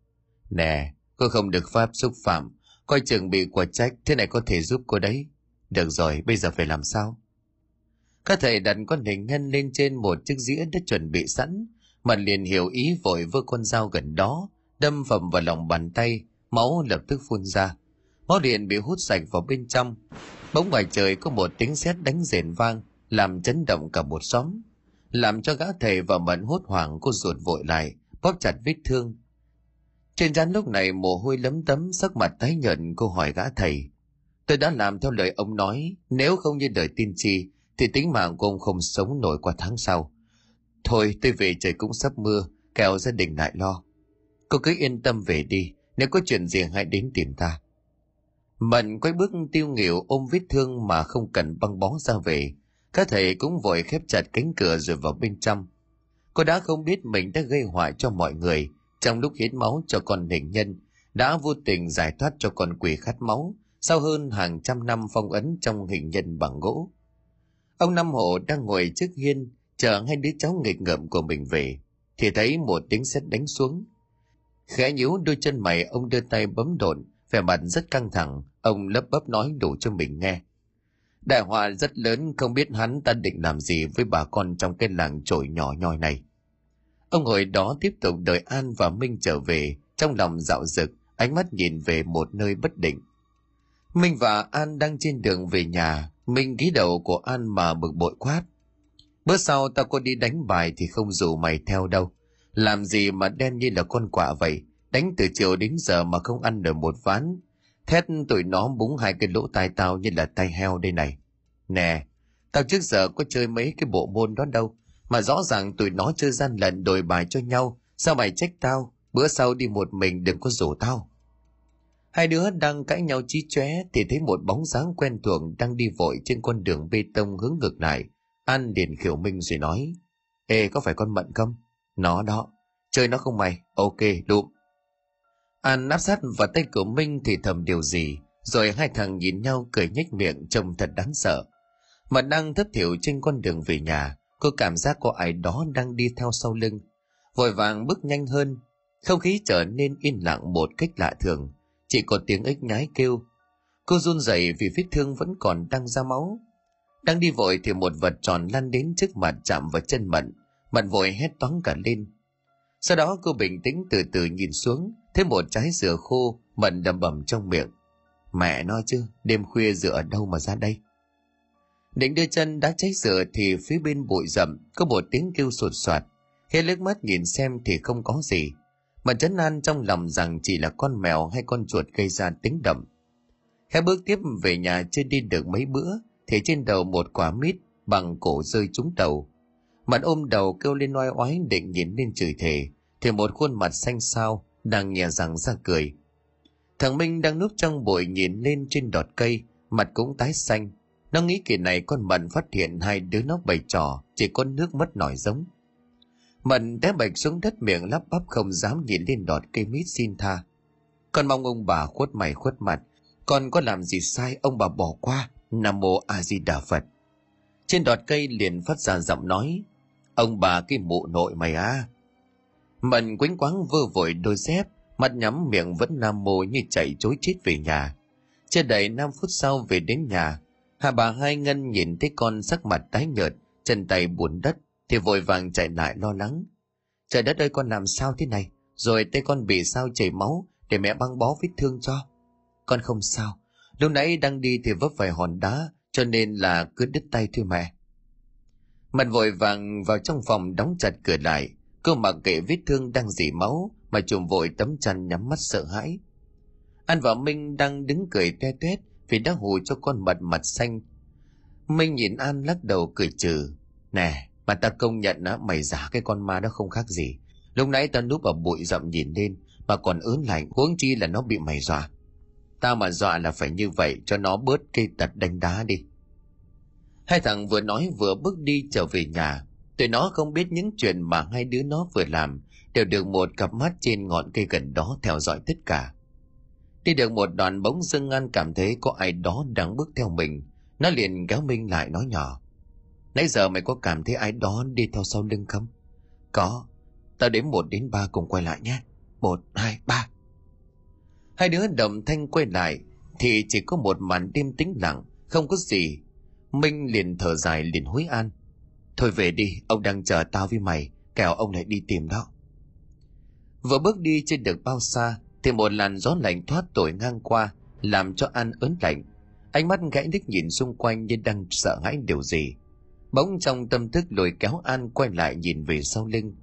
Nè, cô không được pháp xúc phạm, coi chừng bị quả trách, thế này có thể giúp cô đấy. Được rồi, bây giờ phải làm sao? Các thầy đặt con hình nhân lên trên một chiếc dĩa đã chuẩn bị sẵn, mà liền hiểu ý vội vơ con dao gần đó, đâm phẩm vào lòng bàn tay, máu lập tức phun ra. Máu điện bị hút sạch vào bên trong. Bỗng ngoài trời có một tiếng sét đánh rền vang, làm chấn động cả một xóm. Làm cho gã thầy và mẫn hốt hoảng cô ruột vội lại, bóp chặt vết thương. Trên trán lúc này mồ hôi lấm tấm, sắc mặt tái nhợn, cô hỏi gã thầy. Tôi đã làm theo lời ông nói, nếu không như lời tin chi, thì tính mạng của ông không sống nổi qua tháng sau. Thôi tôi về trời cũng sắp mưa, kẻo gia đình lại lo. Cô cứ yên tâm về đi, nếu có chuyện gì hãy đến tìm ta. Mận quay bước tiêu nghỉu ôm vết thương mà không cần băng bó ra về. Các thầy cũng vội khép chặt cánh cửa rồi vào bên trong. Cô đã không biết mình đã gây họa cho mọi người trong lúc hiến máu cho con hình nhân, đã vô tình giải thoát cho con quỷ khát máu sau hơn hàng trăm năm phong ấn trong hình nhân bằng gỗ. Ông Năm Hộ đang ngồi trước hiên chờ hai đứa cháu nghịch ngợm của mình về thì thấy một tiếng sét đánh xuống khẽ nhíu đôi chân mày ông đưa tay bấm đồn, vẻ mặt rất căng thẳng. Ông lấp bấp nói đủ cho mình nghe. Đại họa rất lớn không biết hắn ta định làm gì với bà con trong cái làng trội nhỏ nhoi này. Ông ngồi đó tiếp tục đợi an và minh trở về. Trong lòng dạo dực ánh mắt nhìn về một nơi bất định. Minh và an đang trên đường về nhà. Minh ghi đầu của an mà bực bội quát. Bữa sau tao có đi đánh bài thì không rủ mày theo đâu làm gì mà đen như là con quạ vậy? Đánh từ chiều đến giờ mà không ăn được một ván. Thét tụi nó búng hai cái lỗ tai tao như là tay heo đây này. Nè, tao trước giờ có chơi mấy cái bộ môn đó đâu, mà rõ ràng tụi nó chơi gian lận đổi bài cho nhau. Sao mày trách tao? Bữa sau đi một mình đừng có rủ tao. Hai đứa đang cãi nhau chí chóe thì thấy một bóng dáng quen thuộc đang đi vội trên con đường bê tông hướng ngược lại. An liền khiểu minh rồi nói, ê, có phải con mận không? Nó đó. Chơi nó không mày. Ok, đụm. An áp sát vào tay của Minh thì thầm điều gì. Rồi hai thằng nhìn nhau cười nhếch miệng trông thật đáng sợ. Mà đang thất thiểu trên con đường về nhà. Cô cảm giác có ai đó đang đi theo sau lưng. Vội vàng bước nhanh hơn. Không khí trở nên yên lặng một cách lạ thường. Chỉ có tiếng ếch nhái kêu. Cô run rẩy vì vết thương vẫn còn đang ra máu. Đang đi vội thì một vật tròn lăn đến trước mặt chạm vào chân mận Mận vội hét toáng cả lên. Sau đó cô bình tĩnh từ từ nhìn xuống, thấy một trái dừa khô, mận đầm bầm trong miệng. Mẹ nói chứ, đêm khuya dừa ở đâu mà ra đây? Định đưa chân đã cháy dừa thì phía bên bụi rậm có một tiếng kêu sột soạt. Khi liếc mắt nhìn xem thì không có gì. Mà chấn an trong lòng rằng chỉ là con mèo hay con chuột gây ra tiếng đậm. Khẽ bước tiếp về nhà chưa đi được mấy bữa thì trên đầu một quả mít bằng cổ rơi trúng đầu Mặt ôm đầu kêu lên oai oái định nhìn lên chửi thề, thì một khuôn mặt xanh xao đang nhẹ rằng ra cười. Thằng Minh đang núp trong bụi nhìn lên trên đọt cây, mặt cũng tái xanh. Nó nghĩ kỳ này con Mận phát hiện hai đứa nó bày trò, chỉ có nước mất nổi giống. Mận té bạch xuống đất miệng lắp bắp không dám nhìn lên đọt cây mít xin tha. Con mong ông bà khuất mày khuất mặt, con có làm gì sai ông bà bỏ qua, Nam Mô A Di Đà Phật. Trên đọt cây liền phát ra giọng nói, Ông bà cái mụ nội mày à. Mận quánh quáng vơ vội đôi dép, mắt nhắm miệng vẫn nam mô như chạy chối chết về nhà. Chưa đầy 5 phút sau về đến nhà, hà bà hai ngân nhìn thấy con sắc mặt tái nhợt, chân tay buồn đất, thì vội vàng chạy lại lo lắng. Trời đất ơi con làm sao thế này? Rồi tay con bị sao chảy máu để mẹ băng bó vết thương cho. Con không sao, lúc nãy đang đi thì vấp phải hòn đá, cho nên là cứ đứt tay thôi mẹ. Mặt vội vàng vào trong phòng đóng chặt cửa lại. Cô mặc kệ vết thương đang dỉ máu mà chùm vội tấm chăn nhắm mắt sợ hãi. An và Minh đang đứng cười toe toét vì đã hù cho con mật mặt xanh. Minh nhìn An lắc đầu cười trừ. Nè, mà ta công nhận á, mày giả cái con ma đó không khác gì. Lúc nãy ta núp ở bụi rậm nhìn lên, mà còn ớn lạnh, huống chi là nó bị mày dọa. Ta mà dọa là phải như vậy, cho nó bớt cây tật đánh đá đi. Hai thằng vừa nói vừa bước đi trở về nhà. Tụi nó không biết những chuyện mà hai đứa nó vừa làm đều được một cặp mắt trên ngọn cây gần đó theo dõi tất cả. Đi được một đoạn bóng dưng An cảm thấy có ai đó đang bước theo mình. Nó liền kéo Minh lại nói nhỏ. Nãy giờ mày có cảm thấy ai đó đi theo sau lưng không? Có. Tao đếm một đến ba cùng quay lại nhé. Một, hai, ba. Hai đứa đồng thanh quay lại thì chỉ có một màn đêm tĩnh lặng, không có gì. Minh liền thở dài liền hối an. Thôi về đi, ông đang chờ tao với mày, kẻo ông lại đi tìm đó. Vừa bước đi trên được bao xa, thì một làn gió lạnh thoát tội ngang qua, làm cho An ớn lạnh. Ánh mắt gãy đích nhìn xung quanh như đang sợ hãi điều gì. Bỗng trong tâm thức lôi kéo An quay lại nhìn về sau lưng.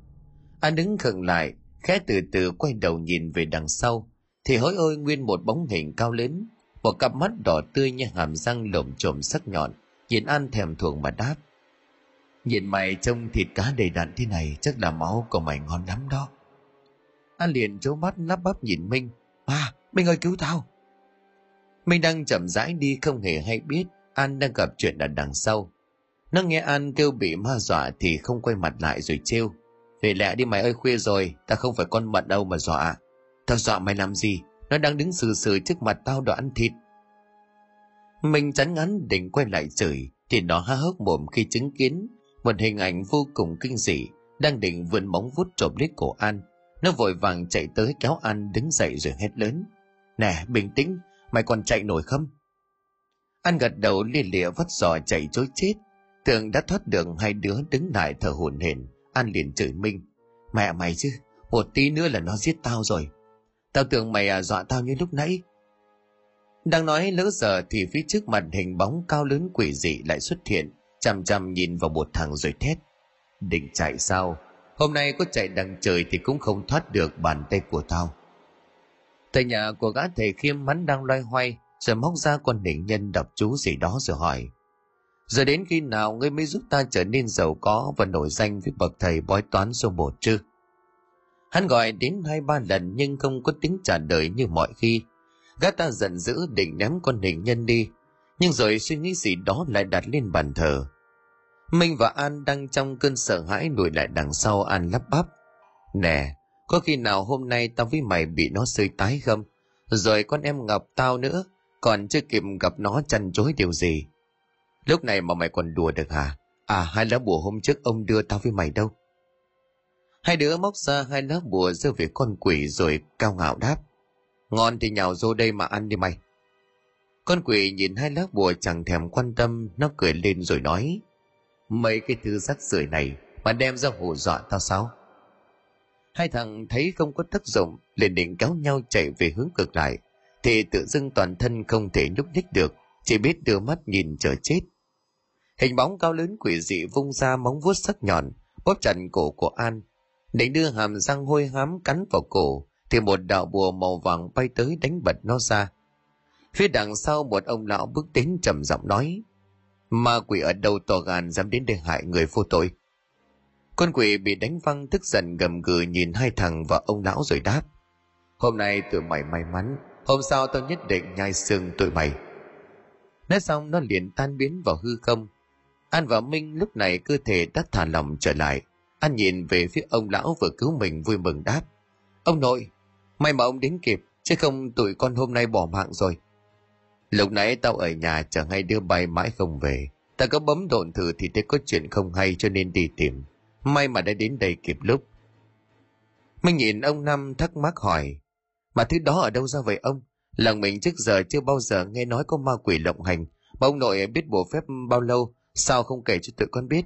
An đứng khựng lại, khẽ từ từ quay đầu nhìn về đằng sau, thì hối ôi nguyên một bóng hình cao lớn, một cặp mắt đỏ tươi như hàm răng lồm chồm sắc nhọn, nhìn An thèm thuồng mà đáp. Nhìn mày trông thịt cá đầy đặn thế này chắc là máu của mày ngon lắm đó. An liền trố mắt lắp bắp nhìn Minh. À, Minh ơi cứu tao. Minh đang chậm rãi đi không hề hay biết An đang gặp chuyện ở đằng sau. Nó nghe An kêu bị ma dọa thì không quay mặt lại rồi trêu. Về lẹ đi mày ơi khuya rồi, ta không phải con mận đâu mà dọa. Tao dọa mày làm gì? Nó đang đứng sừ sừ trước mặt tao đòi ăn thịt. Mình chán ngắn định quay lại chửi thì nó há hốc mồm khi chứng kiến một hình ảnh vô cùng kinh dị đang định vươn móng vuốt trộm lấy cổ An. Nó vội vàng chạy tới kéo An đứng dậy rồi hét lớn. Nè, bình tĩnh, mày còn chạy nổi không? An gật đầu lia lịa vắt giò chạy chối chết. Tưởng đã thoát được hai đứa đứng lại thở hổn hển. An liền chửi Minh. Mẹ mày chứ, một tí nữa là nó giết tao rồi. Tao tưởng mày à dọa tao như lúc nãy. Đang nói lỡ giờ thì phía trước mặt hình bóng cao lớn quỷ dị lại xuất hiện, chằm chằm nhìn vào một thằng rồi thét. Định chạy sao? Hôm nay có chạy đằng trời thì cũng không thoát được bàn tay của tao. Tại nhà của gã thầy khiêm mắn đang loay hoay, rồi móc ra con định nhân đọc chú gì đó rồi hỏi. Giờ đến khi nào ngươi mới giúp ta trở nên giàu có và nổi danh với bậc thầy bói toán số một chứ? Hắn gọi đến hai ba lần nhưng không có tính trả lời như mọi khi. Gã ta giận dữ định ném con hình nhân đi, nhưng rồi suy nghĩ gì đó lại đặt lên bàn thờ. Minh và An đang trong cơn sợ hãi lùi lại đằng sau An lắp bắp. Nè, có khi nào hôm nay tao với mày bị nó sơi tái không? Rồi con em gặp tao nữa, còn chưa kịp gặp nó chăn chối điều gì. Lúc này mà mày còn đùa được hả? À, hai lá bùa hôm trước ông đưa tao với mày đâu? Hai đứa móc ra hai lá bùa rơi về con quỷ rồi cao ngạo đáp. Ngon thì nhào vô đây mà ăn đi mày. Con quỷ nhìn hai lá bùa chẳng thèm quan tâm, nó cười lên rồi nói. Mấy cái thứ rắc rưởi này mà đem ra hù dọa tao sao? Hai thằng thấy không có tác dụng, liền định kéo nhau chạy về hướng cực lại, thì tự dưng toàn thân không thể nhúc nhích được, chỉ biết đưa mắt nhìn chờ chết. Hình bóng cao lớn quỷ dị vung ra móng vuốt sắc nhọn, bóp chặt cổ của An, định đưa hàm răng hôi hám cắn vào cổ, thì một đạo bùa màu vàng bay tới đánh bật nó ra. Phía đằng sau một ông lão bước đến trầm giọng nói, Ma quỷ ở đâu to gan dám đến để hại người vô tội. Con quỷ bị đánh văng tức giận gầm gừ nhìn hai thằng và ông lão rồi đáp. Hôm nay tụi mày may mắn, hôm sau tao nhất định nhai xương tụi mày. Nói xong nó liền tan biến vào hư không. An và Minh lúc này cơ thể đã thả lòng trở lại. An nhìn về phía ông lão vừa cứu mình vui mừng đáp. Ông nội, may mà ông đến kịp, chứ không tụi con hôm nay bỏ mạng rồi. Lúc nãy tao ở nhà chờ hay đưa bay mãi không về. Ta có bấm độn thử thì thấy có chuyện không hay cho nên đi tìm. May mà đã đến đây kịp lúc. Mình nhìn ông Năm thắc mắc hỏi. Mà thứ đó ở đâu ra vậy ông? Lần mình trước giờ chưa bao giờ nghe nói có ma quỷ lộng hành. Mà ông nội biết bộ phép bao lâu, sao không kể cho tụi con biết?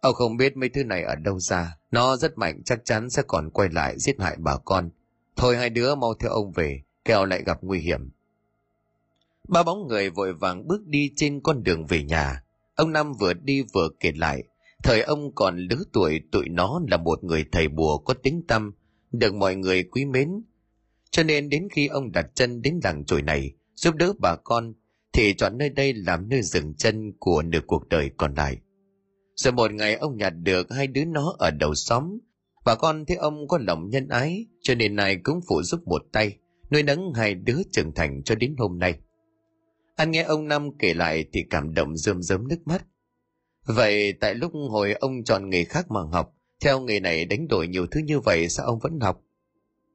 Ông không biết mấy thứ này ở đâu ra. Nó rất mạnh chắc chắn sẽ còn quay lại giết hại bà con. Thôi hai đứa mau theo ông về, kẻo lại gặp nguy hiểm. Ba bóng người vội vàng bước đi trên con đường về nhà. Ông Năm vừa đi vừa kể lại. Thời ông còn lứa tuổi tụi nó là một người thầy bùa có tính tâm, được mọi người quý mến. Cho nên đến khi ông đặt chân đến làng chổi này, giúp đỡ bà con, thì chọn nơi đây làm nơi dừng chân của nửa cuộc đời còn lại. Rồi một ngày ông nhặt được hai đứa nó ở đầu xóm. Bà con thấy ông có lòng nhân ái, cho nên này cũng phụ giúp một tay, nuôi nấng hai đứa trưởng thành cho đến hôm nay. Anh nghe ông Năm kể lại thì cảm động rơm rớm nước mắt. Vậy tại lúc hồi ông chọn nghề khác mà học, theo nghề này đánh đổi nhiều thứ như vậy sao ông vẫn học?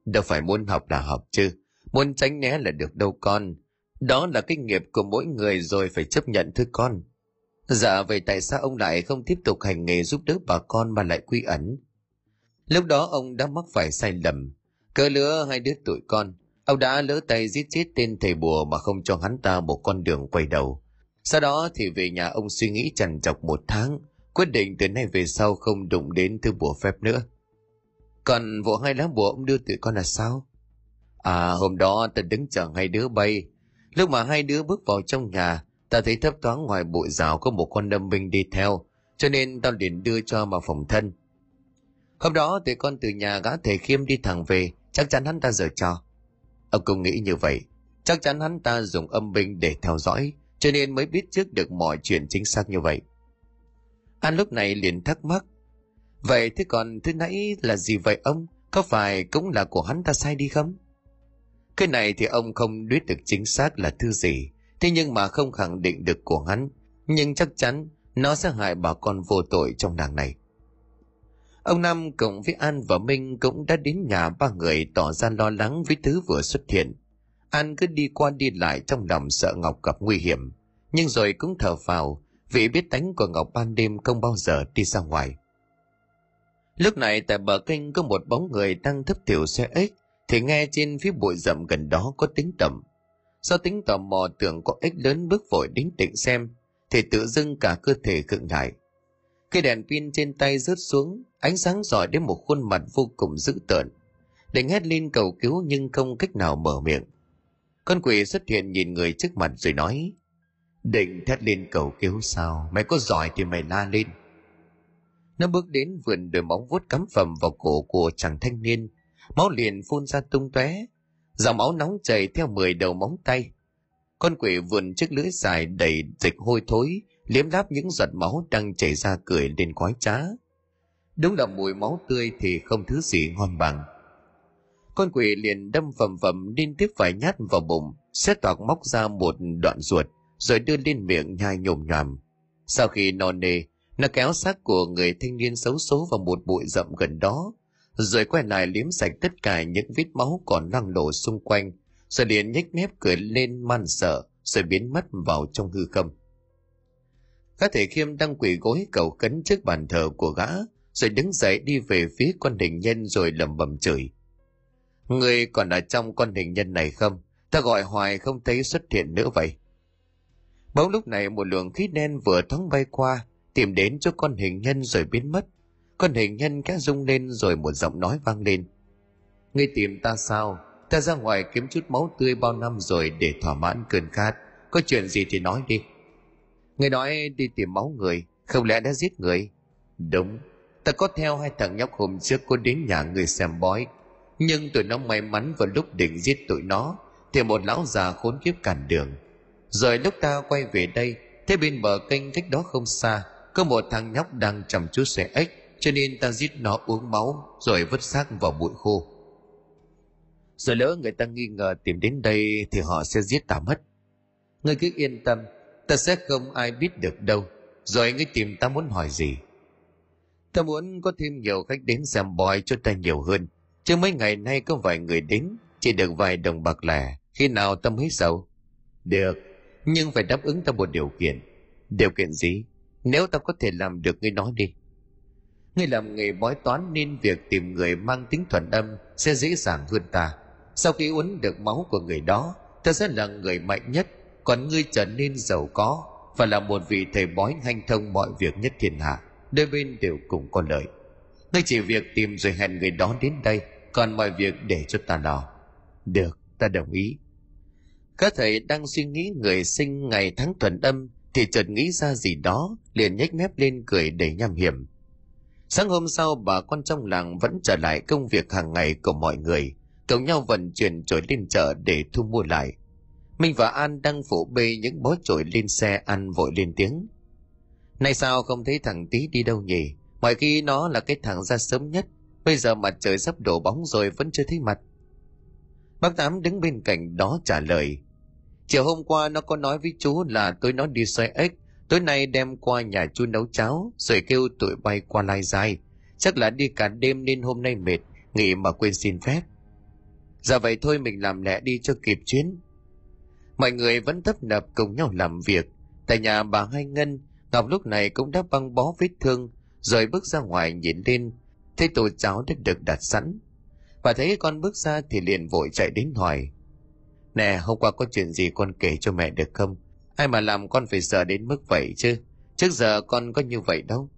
Đâu phải muốn học là học chứ, muốn tránh né là được đâu con. Đó là kinh nghiệp của mỗi người rồi phải chấp nhận thứ con. Dạ vậy tại sao ông lại không tiếp tục hành nghề giúp đỡ bà con mà lại quy ẩn? Lúc đó ông đã mắc phải sai lầm. Cỡ lứa hai đứa tuổi con, ông đã lỡ tay giết chết tên thầy bùa mà không cho hắn ta một con đường quay đầu. Sau đó thì về nhà ông suy nghĩ trằn trọc một tháng, quyết định từ nay về sau không đụng đến thứ bùa phép nữa. Còn vụ hai lá bùa ông đưa tụi con là sao? À hôm đó ta đứng chờ hai đứa bay. Lúc mà hai đứa bước vào trong nhà, ta thấy thấp thoáng ngoài bụi rào có một con đâm binh đi theo, cho nên tao liền đưa cho vào phòng thân. Hôm đó tụi con từ nhà gã thầy khiêm đi thẳng về, chắc chắn hắn ta giờ cho. Ông cũng nghĩ như vậy, chắc chắn hắn ta dùng âm binh để theo dõi, cho nên mới biết trước được mọi chuyện chính xác như vậy. An lúc này liền thắc mắc, vậy thế còn thứ nãy là gì vậy ông? Có phải cũng là của hắn ta sai đi không? Cái này thì ông không biết được chính xác là thứ gì, thế nhưng mà không khẳng định được của hắn, nhưng chắc chắn nó sẽ hại bà con vô tội trong làng này. Ông Năm cùng với An và Minh cũng đã đến nhà ba người tỏ ra lo lắng với thứ vừa xuất hiện. An cứ đi qua đi lại trong lòng sợ Ngọc gặp nguy hiểm, nhưng rồi cũng thở phào vì biết tánh của Ngọc ban đêm không bao giờ đi ra ngoài. Lúc này tại bờ kênh có một bóng người đang thấp thiểu xe ếch, thì nghe trên phía bụi rậm gần đó có tính tầm. Do tính tò mò tưởng có ếch lớn bước vội đến định xem, thì tự dưng cả cơ thể khựng lại. Cây đèn pin trên tay rớt xuống, ánh sáng rọi đến một khuôn mặt vô cùng dữ tợn. Định hét lên cầu cứu nhưng không cách nào mở miệng. Con quỷ xuất hiện nhìn người trước mặt rồi nói, Định thét lên cầu cứu sao, mày có giỏi thì mày la lên. Nó bước đến vườn đôi móng vuốt cắm phẩm vào cổ của chàng thanh niên, máu liền phun ra tung tóe, dòng máu nóng chảy theo mười đầu móng tay. Con quỷ vườn chiếc lưỡi dài đầy dịch hôi thối, liếm láp những giọt máu đang chảy ra cười lên quái trá. Đúng là mùi máu tươi thì không thứ gì ngon bằng. Con quỷ liền đâm phẩm phẩm liên tiếp vài nhát vào bụng, sẽ toạc móc ra một đoạn ruột, rồi đưa lên miệng nhai nhồm nhòm. Sau khi no nề, nó kéo xác của người thanh niên xấu số vào một bụi rậm gần đó, rồi quay lại liếm sạch tất cả những vết máu còn loang lổ xung quanh, rồi liền nhếch mép cười lên man sợ, rồi biến mất vào trong hư không. Các thể khiêm đang quỳ gối cầu cấn trước bàn thờ của gã, rồi đứng dậy đi về phía con hình nhân rồi lầm bầm chửi. Người còn ở trong con hình nhân này không? Ta gọi hoài không thấy xuất hiện nữa vậy. Bỗng lúc này một luồng khí đen vừa thoáng bay qua, tìm đến cho con hình nhân rồi biến mất. Con hình nhân khẽ rung lên rồi một giọng nói vang lên. Ngươi tìm ta sao? Ta ra ngoài kiếm chút máu tươi bao năm rồi để thỏa mãn cơn khát. Có chuyện gì thì nói đi. ngươi nói đi tìm máu người, không lẽ đã giết người? Đúng, ta có theo hai thằng nhóc hôm trước có đến nhà người xem bói. Nhưng tụi nó may mắn vào lúc định giết tụi nó, thì một lão già khốn kiếp cản đường. Rồi lúc ta quay về đây, thế bên bờ kênh cách đó không xa, có một thằng nhóc đang chầm chút xe ếch, cho nên ta giết nó uống máu, rồi vứt xác vào bụi khô. Rồi lỡ người ta nghi ngờ tìm đến đây thì họ sẽ giết ta mất. Ngươi cứ yên tâm, ta sẽ không ai biết được đâu rồi ngươi tìm ta muốn hỏi gì ta muốn có thêm nhiều khách đến xem bói cho ta nhiều hơn. Chứ mấy ngày nay có vài người đến chỉ được vài đồng bạc lẻ khi nào ta mới giàu? Được. Nhưng phải đáp ứng ta một điều kiện. Điều kiện gì? Nếu ta có thể làm được ngươi nói đi. Ngươi làm nghề bói toán nên việc tìm người mang tính thuần âm sẽ dễ dàng hơn ta. Sau khi uống được máu của người đó ta sẽ là người mạnh nhất. Còn ngươi trở nên giàu có và là một vị thầy bói hanh thông mọi việc nhất thiên hạ đôi bên đều cùng có lợi. Ngươi chỉ việc tìm rồi hẹn người đó đến đây, còn mọi việc để cho ta lo. Được, ta đồng ý. Các thầy đang suy nghĩ người sinh ngày tháng tuần âm, thì chợt nghĩ ra gì đó, liền nhếch mép lên cười đầy nham hiểm. Sáng hôm sau, bà con trong làng vẫn trở lại công việc hàng ngày của mọi người, cùng nhau vận chuyển chổi lên chợ để thu mua lại. Minh và An đang phủ bê những bó chổi lên xe ăn vội lên tiếng. Nay sao không thấy thằng tí đi đâu nhỉ? Mọi khi nó là cái thằng ra sớm nhất. Bây giờ mặt trời sắp đổ bóng rồi vẫn chưa thấy mặt. Bác Tám đứng bên cạnh đó trả lời. Chiều hôm qua nó có nói với chú là tối nó đi xoay ếch. Tối nay đem qua nhà chú nấu cháo rồi kêu tụi bay qua lai dài. Chắc là đi cả đêm nên hôm nay mệt, nghỉ mà quên xin phép. Dạ vậy thôi mình làm lẹ đi cho kịp chuyến. Mọi người vẫn tấp nập cùng nhau làm việc. Tại nhà bà Hai Ngân, Ngọc lúc này cũng đã băng bó vết thương, rồi bước ra ngoài nhìn lên, thấy tô cháo đã được đặt sẵn. và thấy con bước ra thì liền vội chạy đến hỏi. Nè, hôm qua có chuyện gì con kể cho mẹ được không? Ai mà làm con phải sợ đến mức vậy chứ? Trước giờ con có như vậy đâu.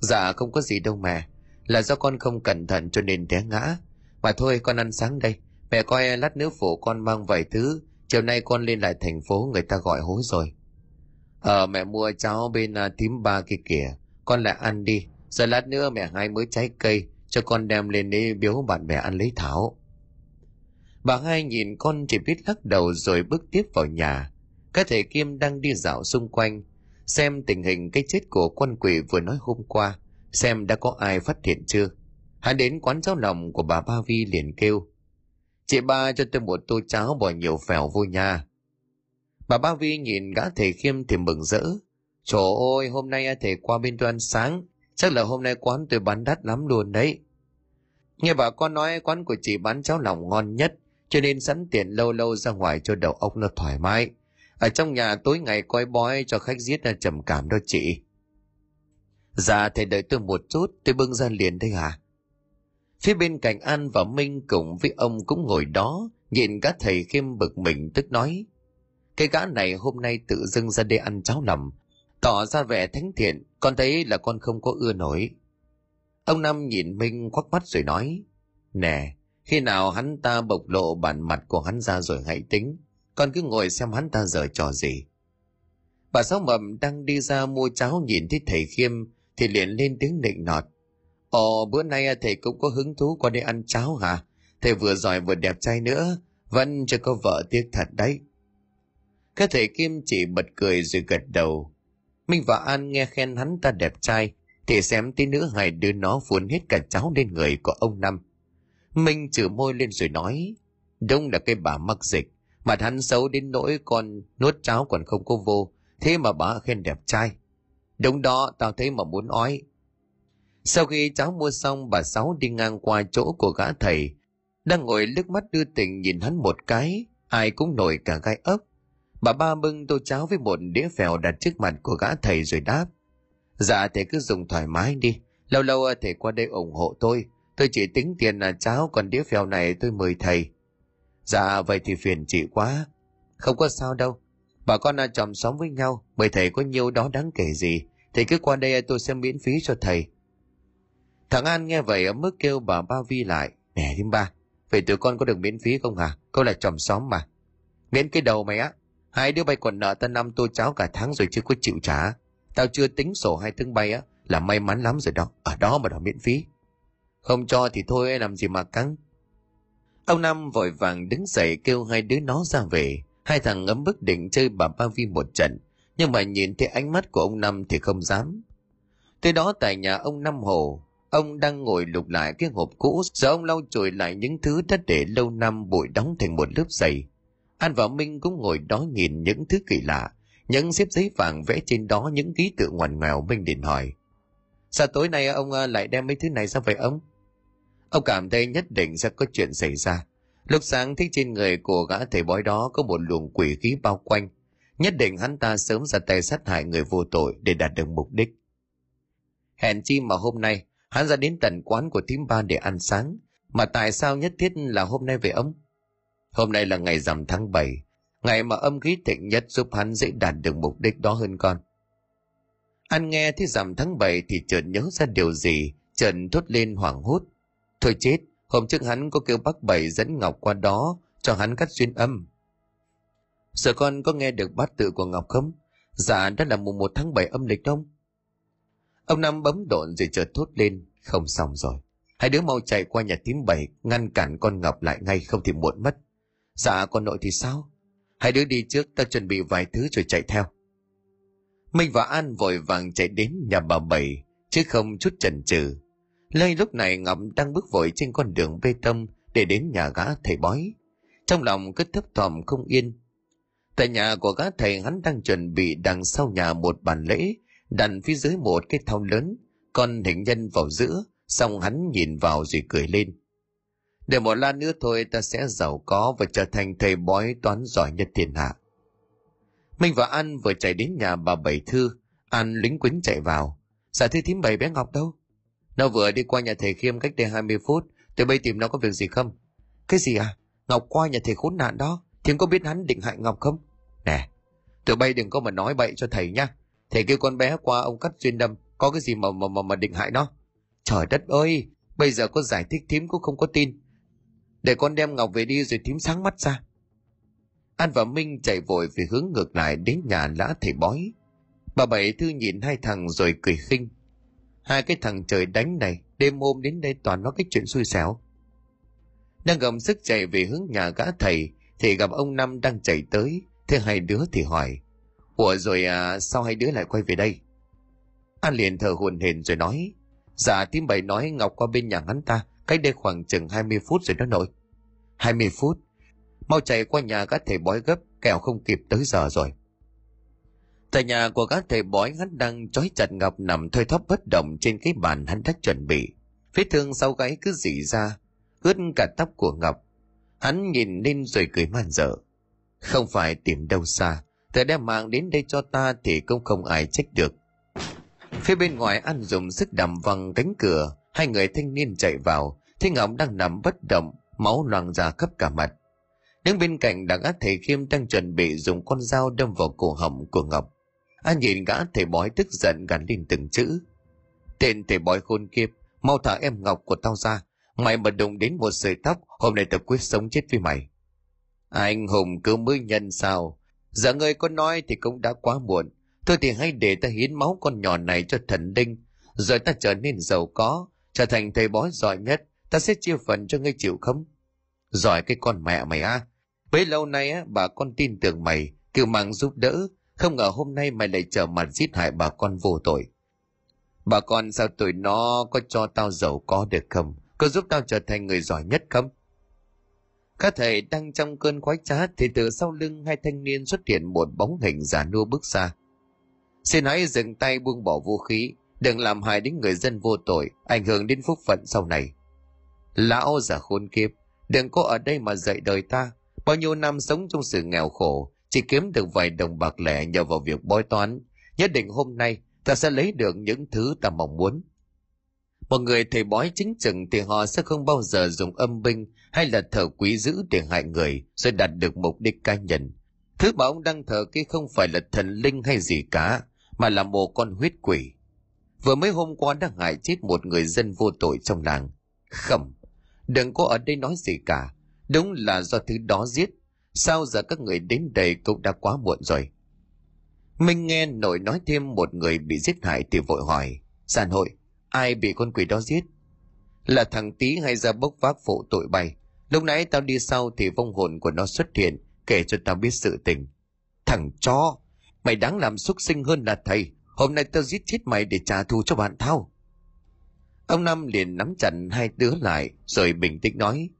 Dạ không có gì đâu mẹ. Là do con không cẩn thận cho nên té ngã. Mà thôi con ăn sáng đây. Mẹ coi lát nữa phụ con mang vài thứ. Chiều nay con lên lại thành phố người ta gọi hối rồi. Ờ mẹ mua cháo bên uh, tím ba kia kìa. Con lại ăn đi. Giờ lát nữa mẹ hai mới trái cây cho con đem lên để biếu bạn bè ăn lấy thảo. Bà hai nhìn con chỉ biết lắc đầu rồi bước tiếp vào nhà. Các thầy Kim đang đi dạo xung quanh, xem tình hình cái chết của con quỷ vừa nói hôm qua, xem đã có ai phát hiện chưa. Hắn đến quán cháo lòng của bà Ba Vi liền kêu. Chị ba cho tôi một tô cháo bỏ nhiều phèo vô nhà. Bà Ba Vi nhìn gã thầy Khiêm thì mừng rỡ. Trời ơi, hôm nay thầy qua bên tôi ăn sáng, chắc là hôm nay quán tôi bán đắt lắm luôn đấy. Nghe bà con nói quán của chị bán cháo lòng ngon nhất, cho nên sẵn tiền lâu lâu ra ngoài cho đầu óc nó thoải mái. Ở trong nhà tối ngày coi bói cho khách giết là trầm cảm đó chị. Dạ thầy đợi tôi một chút, tôi bưng ra liền đây à. Phía bên cạnh An và Minh cùng với ông cũng ngồi đó, nhìn các thầy khiêm bực mình tức nói. Cái gã này hôm nay tự dưng ra đây ăn cháo nằm, tỏ ra vẻ thánh thiện, con thấy là con không có ưa nổi. Ông Năm nhìn Minh quắc mắt rồi nói, Nè, khi nào hắn ta bộc lộ bản mặt của hắn ra rồi hãy tính, con cứ ngồi xem hắn ta giờ trò gì. Bà Sáu Mầm đang đi ra mua cháo nhìn thấy thầy Khiêm thì liền lên tiếng nịnh nọt. Ồ, bữa nay thầy cũng có hứng thú qua đây ăn cháo hả? Thầy vừa giỏi vừa đẹp trai nữa, vẫn chưa có vợ tiếc thật đấy. Các thầy Kim chỉ bật cười rồi gật đầu. Minh và An nghe khen hắn ta đẹp trai, thì xem tí nữa hai đứa nó phun hết cả cháo lên người của ông Năm. Minh trừ môi lên rồi nói, Đông là cái bà mắc dịch, mà hắn xấu đến nỗi con nuốt cháo còn không có vô, thế mà bà khen đẹp trai. Đúng đó, tao thấy mà muốn ói. Sau khi cháu mua xong, bà Sáu đi ngang qua chỗ của gã thầy, đang ngồi nước mắt đưa tình nhìn hắn một cái, ai cũng nổi cả gai ốc. Bà ba bưng tô cháo với một đĩa phèo đặt trước mặt của gã thầy rồi đáp. Dạ thầy cứ dùng thoải mái đi, lâu lâu ờ, thầy qua đây ủng hộ tôi, tôi chỉ tính tiền là cháo còn đĩa phèo này tôi mời thầy. Dạ vậy thì phiền chị quá. Không có sao đâu, bà con là chòm sống với nhau, bởi thầy có nhiêu đó đáng kể gì, thầy cứ qua đây tôi sẽ miễn phí cho thầy. Thằng An nghe vậy ở mức kêu bà Ba Vi lại. Nè thím ba, vậy tụi con có được miễn phí không hả? Câu là chòm xóm mà. Miễn cái đầu mày á. Hai đứa bay còn nợ tao năm tô cháo cả tháng rồi chưa có chịu trả. Tao chưa tính sổ hai thương bay á, là may mắn lắm rồi đó. Ở đó mà đòi miễn phí. Không cho thì thôi làm gì mà căng. Ông Năm vội vàng đứng dậy kêu hai đứa nó ra về. Hai thằng ngấm bức định chơi bà Ba Vi một trận. Nhưng mà nhìn thấy ánh mắt của ông Năm thì không dám. Tới đó tại nhà ông Năm Hồ, Ông đang ngồi lục lại cái hộp cũ, giờ ông lau chùi lại những thứ đã để lâu năm bụi đóng thành một lớp dày. An và Minh cũng ngồi đó nhìn những thứ kỳ lạ, những xếp giấy vàng vẽ trên đó những ký tự ngoằn ngoèo Minh điện hỏi. Sao tối nay ông ờ, lại đem mấy thứ này ra vậy ông? Ông cảm thấy nhất định sẽ có chuyện xảy ra. Lúc sáng thấy trên người của gã thầy bói đó có một luồng quỷ khí bao quanh. Nhất định hắn ta sớm ra tay sát hại người vô tội để đạt được mục đích. Hẹn chi mà hôm nay Hắn ra đến tận quán của thím ba để ăn sáng. Mà tại sao nhất thiết là hôm nay về ông? Hôm nay là ngày rằm tháng 7, ngày mà âm khí thịnh nhất giúp hắn dễ đạt được mục đích đó hơn con. Anh nghe thấy rằm tháng 7 thì chợt nhớ ra điều gì, chợt thốt lên hoảng hốt. Thôi chết, hôm trước hắn có kêu bác bảy dẫn Ngọc qua đó cho hắn cắt xuyên âm. Sợ con có nghe được bát tự của Ngọc không? Dạ, đó là mùng 1 tháng 7 âm lịch không? Ông Năm bấm độn rồi chợt thốt lên, không xong rồi. Hai đứa mau chạy qua nhà tím bảy, ngăn cản con Ngọc lại ngay không thì muộn mất. Dạ con nội thì sao? Hai đứa đi trước, ta chuẩn bị vài thứ rồi chạy theo. Minh và An vội vàng chạy đến nhà bà Bảy, chứ không chút chần chừ. Lây lúc này Ngọc đang bước vội trên con đường bê tông để đến nhà gã thầy bói. Trong lòng cứ thấp thỏm không yên. Tại nhà của gã thầy hắn đang chuẩn bị đằng sau nhà một bàn lễ, đặt phía dưới một cái thau lớn, con hình nhân vào giữa, xong hắn nhìn vào rồi cười lên. Để một lát nữa thôi ta sẽ giàu có và trở thành thầy bói toán giỏi nhất thiên hạ. Minh và An vừa chạy đến nhà bà Bảy Thư, An lính quýnh chạy vào. Dạ thưa thím bảy bé Ngọc đâu? Nó vừa đi qua nhà thầy Khiêm cách đây 20 phút, tôi bây tìm nó có việc gì không? Cái gì à? Ngọc qua nhà thầy khốn nạn đó, thím có biết hắn định hại Ngọc không? Nè, tụi bay đừng có mà nói bậy cho thầy nhá. Thầy kêu con bé qua ông cắt duyên đâm, có cái gì mà mà mà, mà định hại nó? Trời đất ơi, bây giờ có giải thích thím cũng không có tin. Để con đem Ngọc về đi rồi thím sáng mắt ra. An và Minh chạy vội về hướng ngược lại đến nhà lã thầy bói. Bà Bảy Thư nhìn hai thằng rồi cười khinh. Hai cái thằng trời đánh này, đêm hôm đến đây toàn nói cái chuyện xui xẻo. Đang gầm sức chạy về hướng nhà gã thầy, thì gặp ông Năm đang chạy tới. Thế hai đứa thì hỏi, Ủa rồi à, sao hai đứa lại quay về đây? An liền thở hồn hển rồi nói, Dạ tím bảy nói Ngọc qua bên nhà hắn ta, cách đây khoảng chừng 20 phút rồi đó nội. 20 phút? Mau chạy qua nhà các thầy bói gấp, kẻo không kịp tới giờ rồi. Tại nhà của các thầy bói hắn đang trói chặt Ngọc nằm thoi thóp bất động trên cái bàn hắn đã chuẩn bị. Vết thương sau gáy cứ dỉ ra, ướt cả tóc của Ngọc. Hắn nhìn lên rồi cười man dở. Không phải tìm đâu xa, thầy đem mạng đến đây cho ta thì cũng không ai trách được. Phía bên ngoài ăn dùng sức đầm văng cánh cửa, hai người thanh niên chạy vào, thấy Ngọc đang nằm bất động, máu loang ra khắp cả mặt. Đứng bên cạnh là gã thầy Khiêm đang chuẩn bị dùng con dao đâm vào cổ họng của Ngọc. Anh nhìn gã thầy bói tức giận gắn lên từng chữ. Tên thầy bói khôn kiếp, mau thả em Ngọc của tao ra. Mày mà đụng đến một sợi tóc, hôm nay tao quyết sống chết với mày. Anh Hùng cứ mới nhân sao? Dạ Giờ ngươi có nói thì cũng đã quá muộn. Thôi thì hãy để ta hiến máu con nhỏ này cho thần linh. Rồi ta trở nên giàu có, trở thành thầy bói giỏi nhất. Ta sẽ chia phần cho ngươi chịu không? Giỏi cái con mẹ mày à? Bấy lâu nay á, bà con tin tưởng mày, kêu mang giúp đỡ, không ngờ hôm nay mày lại trở mặt giết hại bà con vô tội. Bà con sao tụi nó có cho tao giàu có được không? Có giúp tao trở thành người giỏi nhất không? Các thầy đang trong cơn khoái trá thì từ sau lưng hai thanh niên xuất hiện một bóng hình giả nua bước xa. Xin hãy dừng tay buông bỏ vũ khí, đừng làm hại đến người dân vô tội, ảnh hưởng đến phúc phận sau này. Lão giả khôn kiếp, đừng có ở đây mà dạy đời ta, bao nhiêu năm sống trong sự nghèo khổ, chỉ kiếm được vài đồng bạc lẻ nhờ vào việc bói toán. Nhất định hôm nay ta sẽ lấy được những thứ ta mong muốn. Một người thầy bói chính chừng thì họ sẽ không bao giờ dùng âm binh hay là thờ quý dữ để hại người rồi đạt được mục đích cá nhân. Thứ mà ông đang thờ kia không phải là thần linh hay gì cả, mà là một con huyết quỷ. Vừa mới hôm qua đã hại chết một người dân vô tội trong làng. Khẩm, đừng có ở đây nói gì cả. Đúng là do thứ đó giết, Sao giờ các người đến đây cũng đã quá muộn rồi. Minh nghe nội nói thêm một người bị giết hại thì vội hỏi. Giàn hội, ai bị con quỷ đó giết? Là thằng tí hay ra bốc vác phụ tội bay. Lúc nãy tao đi sau thì vong hồn của nó xuất hiện, kể cho tao biết sự tình. Thằng chó, mày đáng làm xuất sinh hơn là thầy. Hôm nay tao giết chết mày để trả thù cho bạn tao. Ông Năm liền nắm chặt hai đứa lại rồi bình tĩnh nói.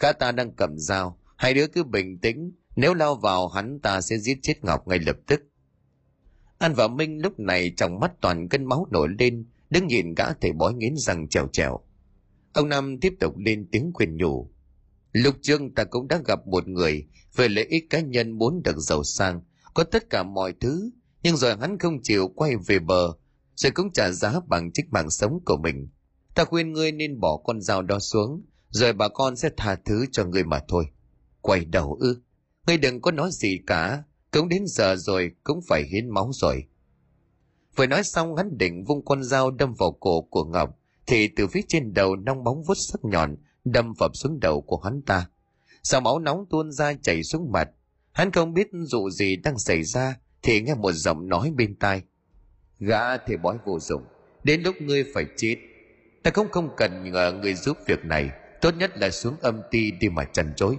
Gã ta đang cầm dao, Hai đứa cứ bình tĩnh, nếu lao vào hắn ta sẽ giết chết Ngọc ngay lập tức. An và Minh lúc này trong mắt toàn cân máu nổi lên, đứng nhìn gã thầy bói nghiến răng trèo trèo. Ông Năm tiếp tục lên tiếng khuyên nhủ. Lúc trước ta cũng đã gặp một người về lợi ích cá nhân muốn được giàu sang, có tất cả mọi thứ, nhưng rồi hắn không chịu quay về bờ, rồi cũng trả giá bằng trích mạng sống của mình. Ta khuyên ngươi nên bỏ con dao đó xuống, rồi bà con sẽ tha thứ cho ngươi mà thôi quay đầu ư. Ngươi đừng có nói gì cả, cũng đến giờ rồi, cũng phải hiến máu rồi. Vừa nói xong hắn định vung con dao đâm vào cổ của Ngọc, thì từ phía trên đầu nong bóng vút sắc nhọn đâm vào xuống đầu của hắn ta. Sao máu nóng tuôn ra chảy xuống mặt. Hắn không biết dụ gì đang xảy ra, thì nghe một giọng nói bên tai. Gã thì bói vô dụng, đến lúc ngươi phải chết. Ta cũng không cần nhờ người giúp việc này, tốt nhất là xuống âm ti đi mà chăn chối.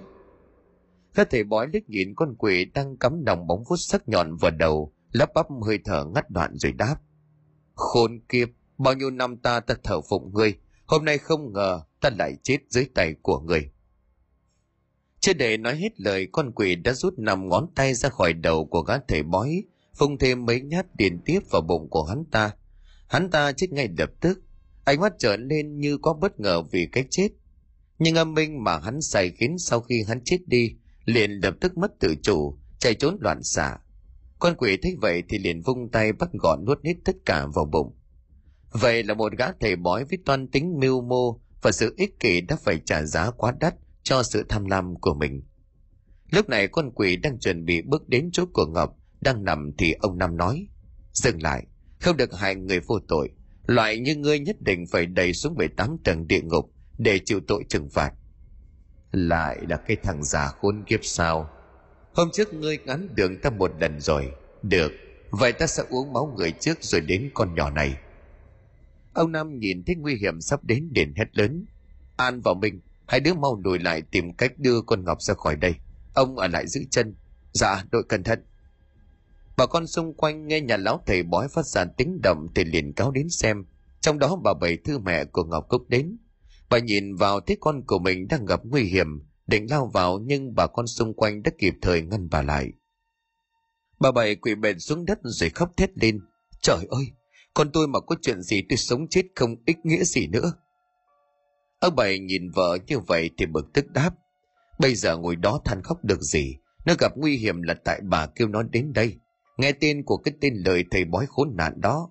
Các thầy bói liếc nhìn con quỷ đang cắm nòng bóng vuốt sắc nhọn vào đầu, lắp bắp hơi thở ngắt đoạn rồi đáp. Khốn kiếp, bao nhiêu năm ta ta thờ phụng ngươi, hôm nay không ngờ ta lại chết dưới tay của ngươi. Chưa để nói hết lời, con quỷ đã rút nằm ngón tay ra khỏi đầu của gã thầy bói, phung thêm mấy nhát liên tiếp vào bụng của hắn ta. Hắn ta chết ngay lập tức, ánh mắt trở lên như có bất ngờ vì cái chết. Nhưng âm minh mà hắn xài khiến sau khi hắn chết đi, liền lập tức mất tự chủ, chạy trốn loạn xạ. Con quỷ thấy vậy thì liền vung tay bắt gọn nuốt hết tất cả vào bụng. Vậy là một gã thầy bói với toan tính mưu mô và sự ích kỷ đã phải trả giá quá đắt cho sự tham lam của mình. Lúc này con quỷ đang chuẩn bị bước đến chỗ của Ngọc, đang nằm thì ông Năm nói, dừng lại, không được hại người vô tội, loại như ngươi nhất định phải đầy xuống 18 tầng địa ngục để chịu tội trừng phạt. Lại là cái thằng già khốn kiếp sao? Hôm trước ngươi ngắn đường ta một lần rồi. Được, vậy ta sẽ uống máu người trước rồi đến con nhỏ này. Ông Năm nhìn thấy nguy hiểm sắp đến đền hét lớn. An và Minh, hai đứa mau lùi lại tìm cách đưa con Ngọc ra khỏi đây. Ông ở lại giữ chân. Dạ, đội cẩn thận. Bà con xung quanh nghe nhà lão thầy bói phát ra tiếng động thì liền cáo đến xem. Trong đó bà bảy thư mẹ của Ngọc Cúc đến. Bà nhìn vào thấy con của mình đang gặp nguy hiểm, định lao vào nhưng bà con xung quanh đã kịp thời ngăn bà lại. Bà bảy quỳ bệt xuống đất rồi khóc thét lên. Trời ơi, con tôi mà có chuyện gì tôi sống chết không ích nghĩa gì nữa. Ông bảy nhìn vợ như vậy thì bực tức đáp. Bây giờ ngồi đó than khóc được gì, nó gặp nguy hiểm là tại bà kêu nó đến đây. Nghe tên của cái tên lời thầy bói khốn nạn đó.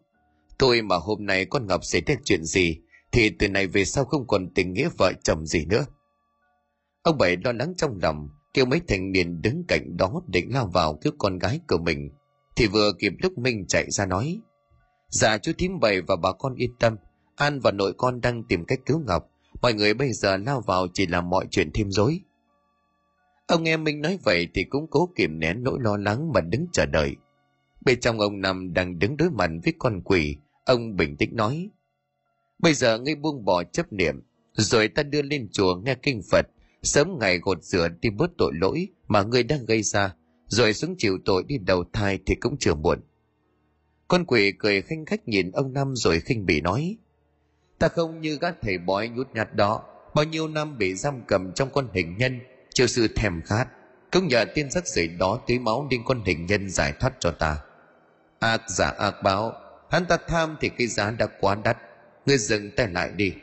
thôi mà hôm nay con Ngọc xảy ra chuyện gì, thì từ này về sau không còn tình nghĩa vợ chồng gì nữa. Ông Bảy lo lắng trong lòng, kêu mấy thanh niên đứng cạnh đó định lao vào cứu con gái của mình, thì vừa kịp lúc Minh chạy ra nói. Dạ chú thím Bảy và bà con yên tâm, An và nội con đang tìm cách cứu Ngọc, mọi người bây giờ lao vào chỉ làm mọi chuyện thêm rối. Ông nghe Minh nói vậy thì cũng cố kìm nén nỗi lo lắng mà đứng chờ đợi. Bên trong ông Năm đang đứng đối mặt với con quỷ, ông bình tĩnh nói. Bây giờ ngươi buông bỏ chấp niệm, rồi ta đưa lên chùa nghe kinh Phật, sớm ngày gột rửa đi bớt tội lỗi mà ngươi đang gây ra, rồi xuống chịu tội đi đầu thai thì cũng chưa muộn. Con quỷ cười khinh khách nhìn ông Năm rồi khinh bỉ nói, ta không như các thầy bói nhút nhát đó, bao nhiêu năm bị giam cầm trong con hình nhân, chịu sự thèm khát, cũng nhờ tiên sắc sưởi đó tưới máu nên con hình nhân giải thoát cho ta. Ác giả ác báo, hắn ta tham thì cái giá đã quá đắt, ngươi dừng tay lại đi.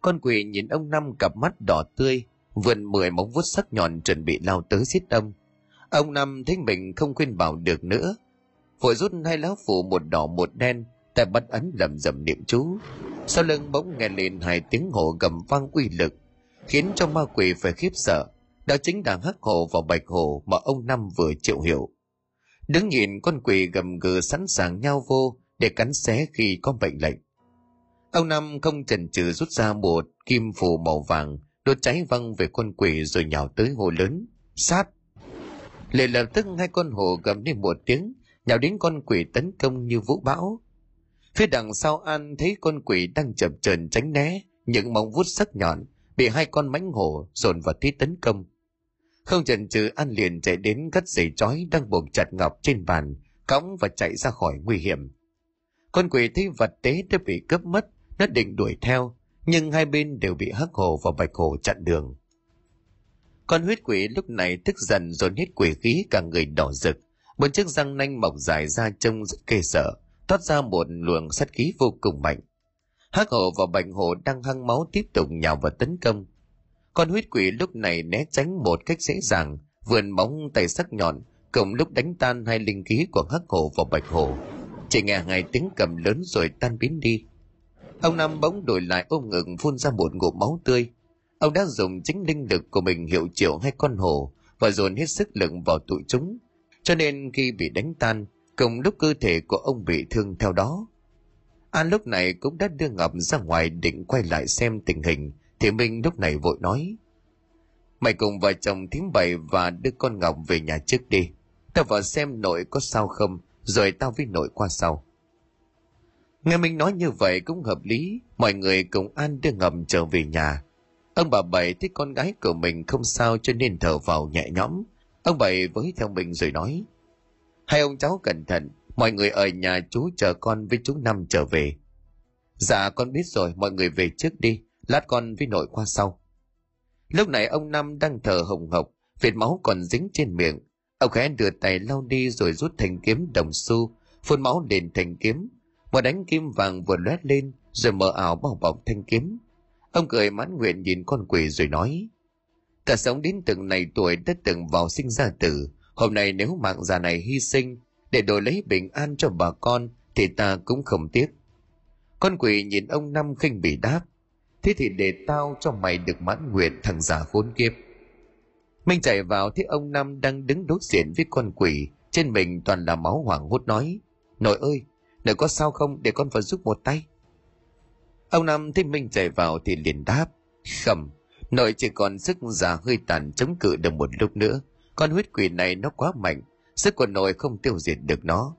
Con quỷ nhìn ông năm cặp mắt đỏ tươi vườn mười móng vuốt sắc nhọn chuẩn bị lao tới giết ông. Ông năm thấy mình không khuyên bảo được nữa vội rút hai lá phủ một đỏ một đen tay bắt ấn lầm rầm niệm chú sau lưng bỗng nghe lên hai tiếng hổ gầm vang uy lực khiến cho ma quỷ phải khiếp sợ đó chính là hắc hổ và bạch hổ mà ông năm vừa chịu hiểu đứng nhìn con quỷ gầm gừ sẵn sàng nhau vô để cắn xé khi có bệnh lệnh Ông Năm không chần chừ rút ra một kim phù màu vàng, đốt cháy văng về con quỷ rồi nhào tới hồ lớn. Sát! liền lập tức hai con hồ gầm lên một tiếng, nhào đến con quỷ tấn công như vũ bão. Phía đằng sau An thấy con quỷ đang chập chờn tránh né, những móng vuốt sắc nhọn, bị hai con mãnh hổ dồn vào thế tấn công. Không chần chừ An liền chạy đến cắt giày chói đang buộc chặt ngọc trên bàn, cõng và chạy ra khỏi nguy hiểm. Con quỷ thấy vật tế đã bị cướp mất, nó định đuổi theo, nhưng hai bên đều bị hắc hồ và bạch hồ chặn đường. Con huyết quỷ lúc này tức giận dồn hết quỷ khí cả người đỏ rực, một chiếc răng nanh mọc dài ra trông rất kê sợ, thoát ra một luồng sát khí vô cùng mạnh. Hắc hổ và bạch hổ đang hăng máu tiếp tục nhào vào tấn công. Con huyết quỷ lúc này né tránh một cách dễ dàng, vườn móng tay sắc nhọn, cùng lúc đánh tan hai linh khí của hắc hổ và bạch hổ Chỉ nghe hai tiếng cầm lớn rồi tan biến đi. Ông Năm bỗng đổi lại ôm ngực phun ra một ngụm máu tươi. Ông đã dùng chính linh lực của mình hiệu triệu hai con hổ và dồn hết sức lực vào tụi chúng. Cho nên khi bị đánh tan, cùng lúc cơ thể của ông bị thương theo đó. An lúc này cũng đã đưa Ngọc ra ngoài định quay lại xem tình hình, thì Minh lúc này vội nói. Mày cùng vợ chồng thím bày và đưa con Ngọc về nhà trước đi. Tao vào xem nội có sao không, rồi tao với nội qua sau. Nghe Minh nói như vậy cũng hợp lý, mọi người cùng an đưa ngọc trở về nhà. Ông bà Bảy thấy con gái của mình không sao cho nên thở vào nhẹ nhõm. Ông Bảy với theo mình rồi nói, Hai ông cháu cẩn thận, mọi người ở nhà chú chờ con với chú Năm trở về. Dạ con biết rồi, mọi người về trước đi, lát con với nội qua sau. Lúc này ông Năm đang thở hồng hộc, vệt máu còn dính trên miệng. Ông khẽ đưa tay lau đi rồi rút thanh kiếm đồng xu, phun máu lên thanh kiếm. Một đánh kim vàng vừa lóe lên, rồi mở ảo bao bọc thanh kiếm. Ông cười mãn nguyện nhìn con quỷ rồi nói, Ta sống đến từng này tuổi đã từng vào sinh ra tử, hôm nay nếu mạng già này hy sinh để đổi lấy bình an cho bà con thì ta cũng không tiếc. Con quỷ nhìn ông Năm khinh bỉ đáp, thế thì để tao cho mày được mãn nguyện thằng già khốn kiếp. Minh chạy vào thấy ông Năm đang đứng đối diện với con quỷ, trên mình toàn là máu hoảng hốt nói, nội ơi, nội có sao không để con vào giúp một tay. Ông Năm thấy Minh chạy vào thì liền đáp, khẩm, nội chỉ còn sức già hơi tàn chống cự được một lúc nữa, con huyết quỷ này nó quá mạnh, sức của nội không tiêu diệt được nó.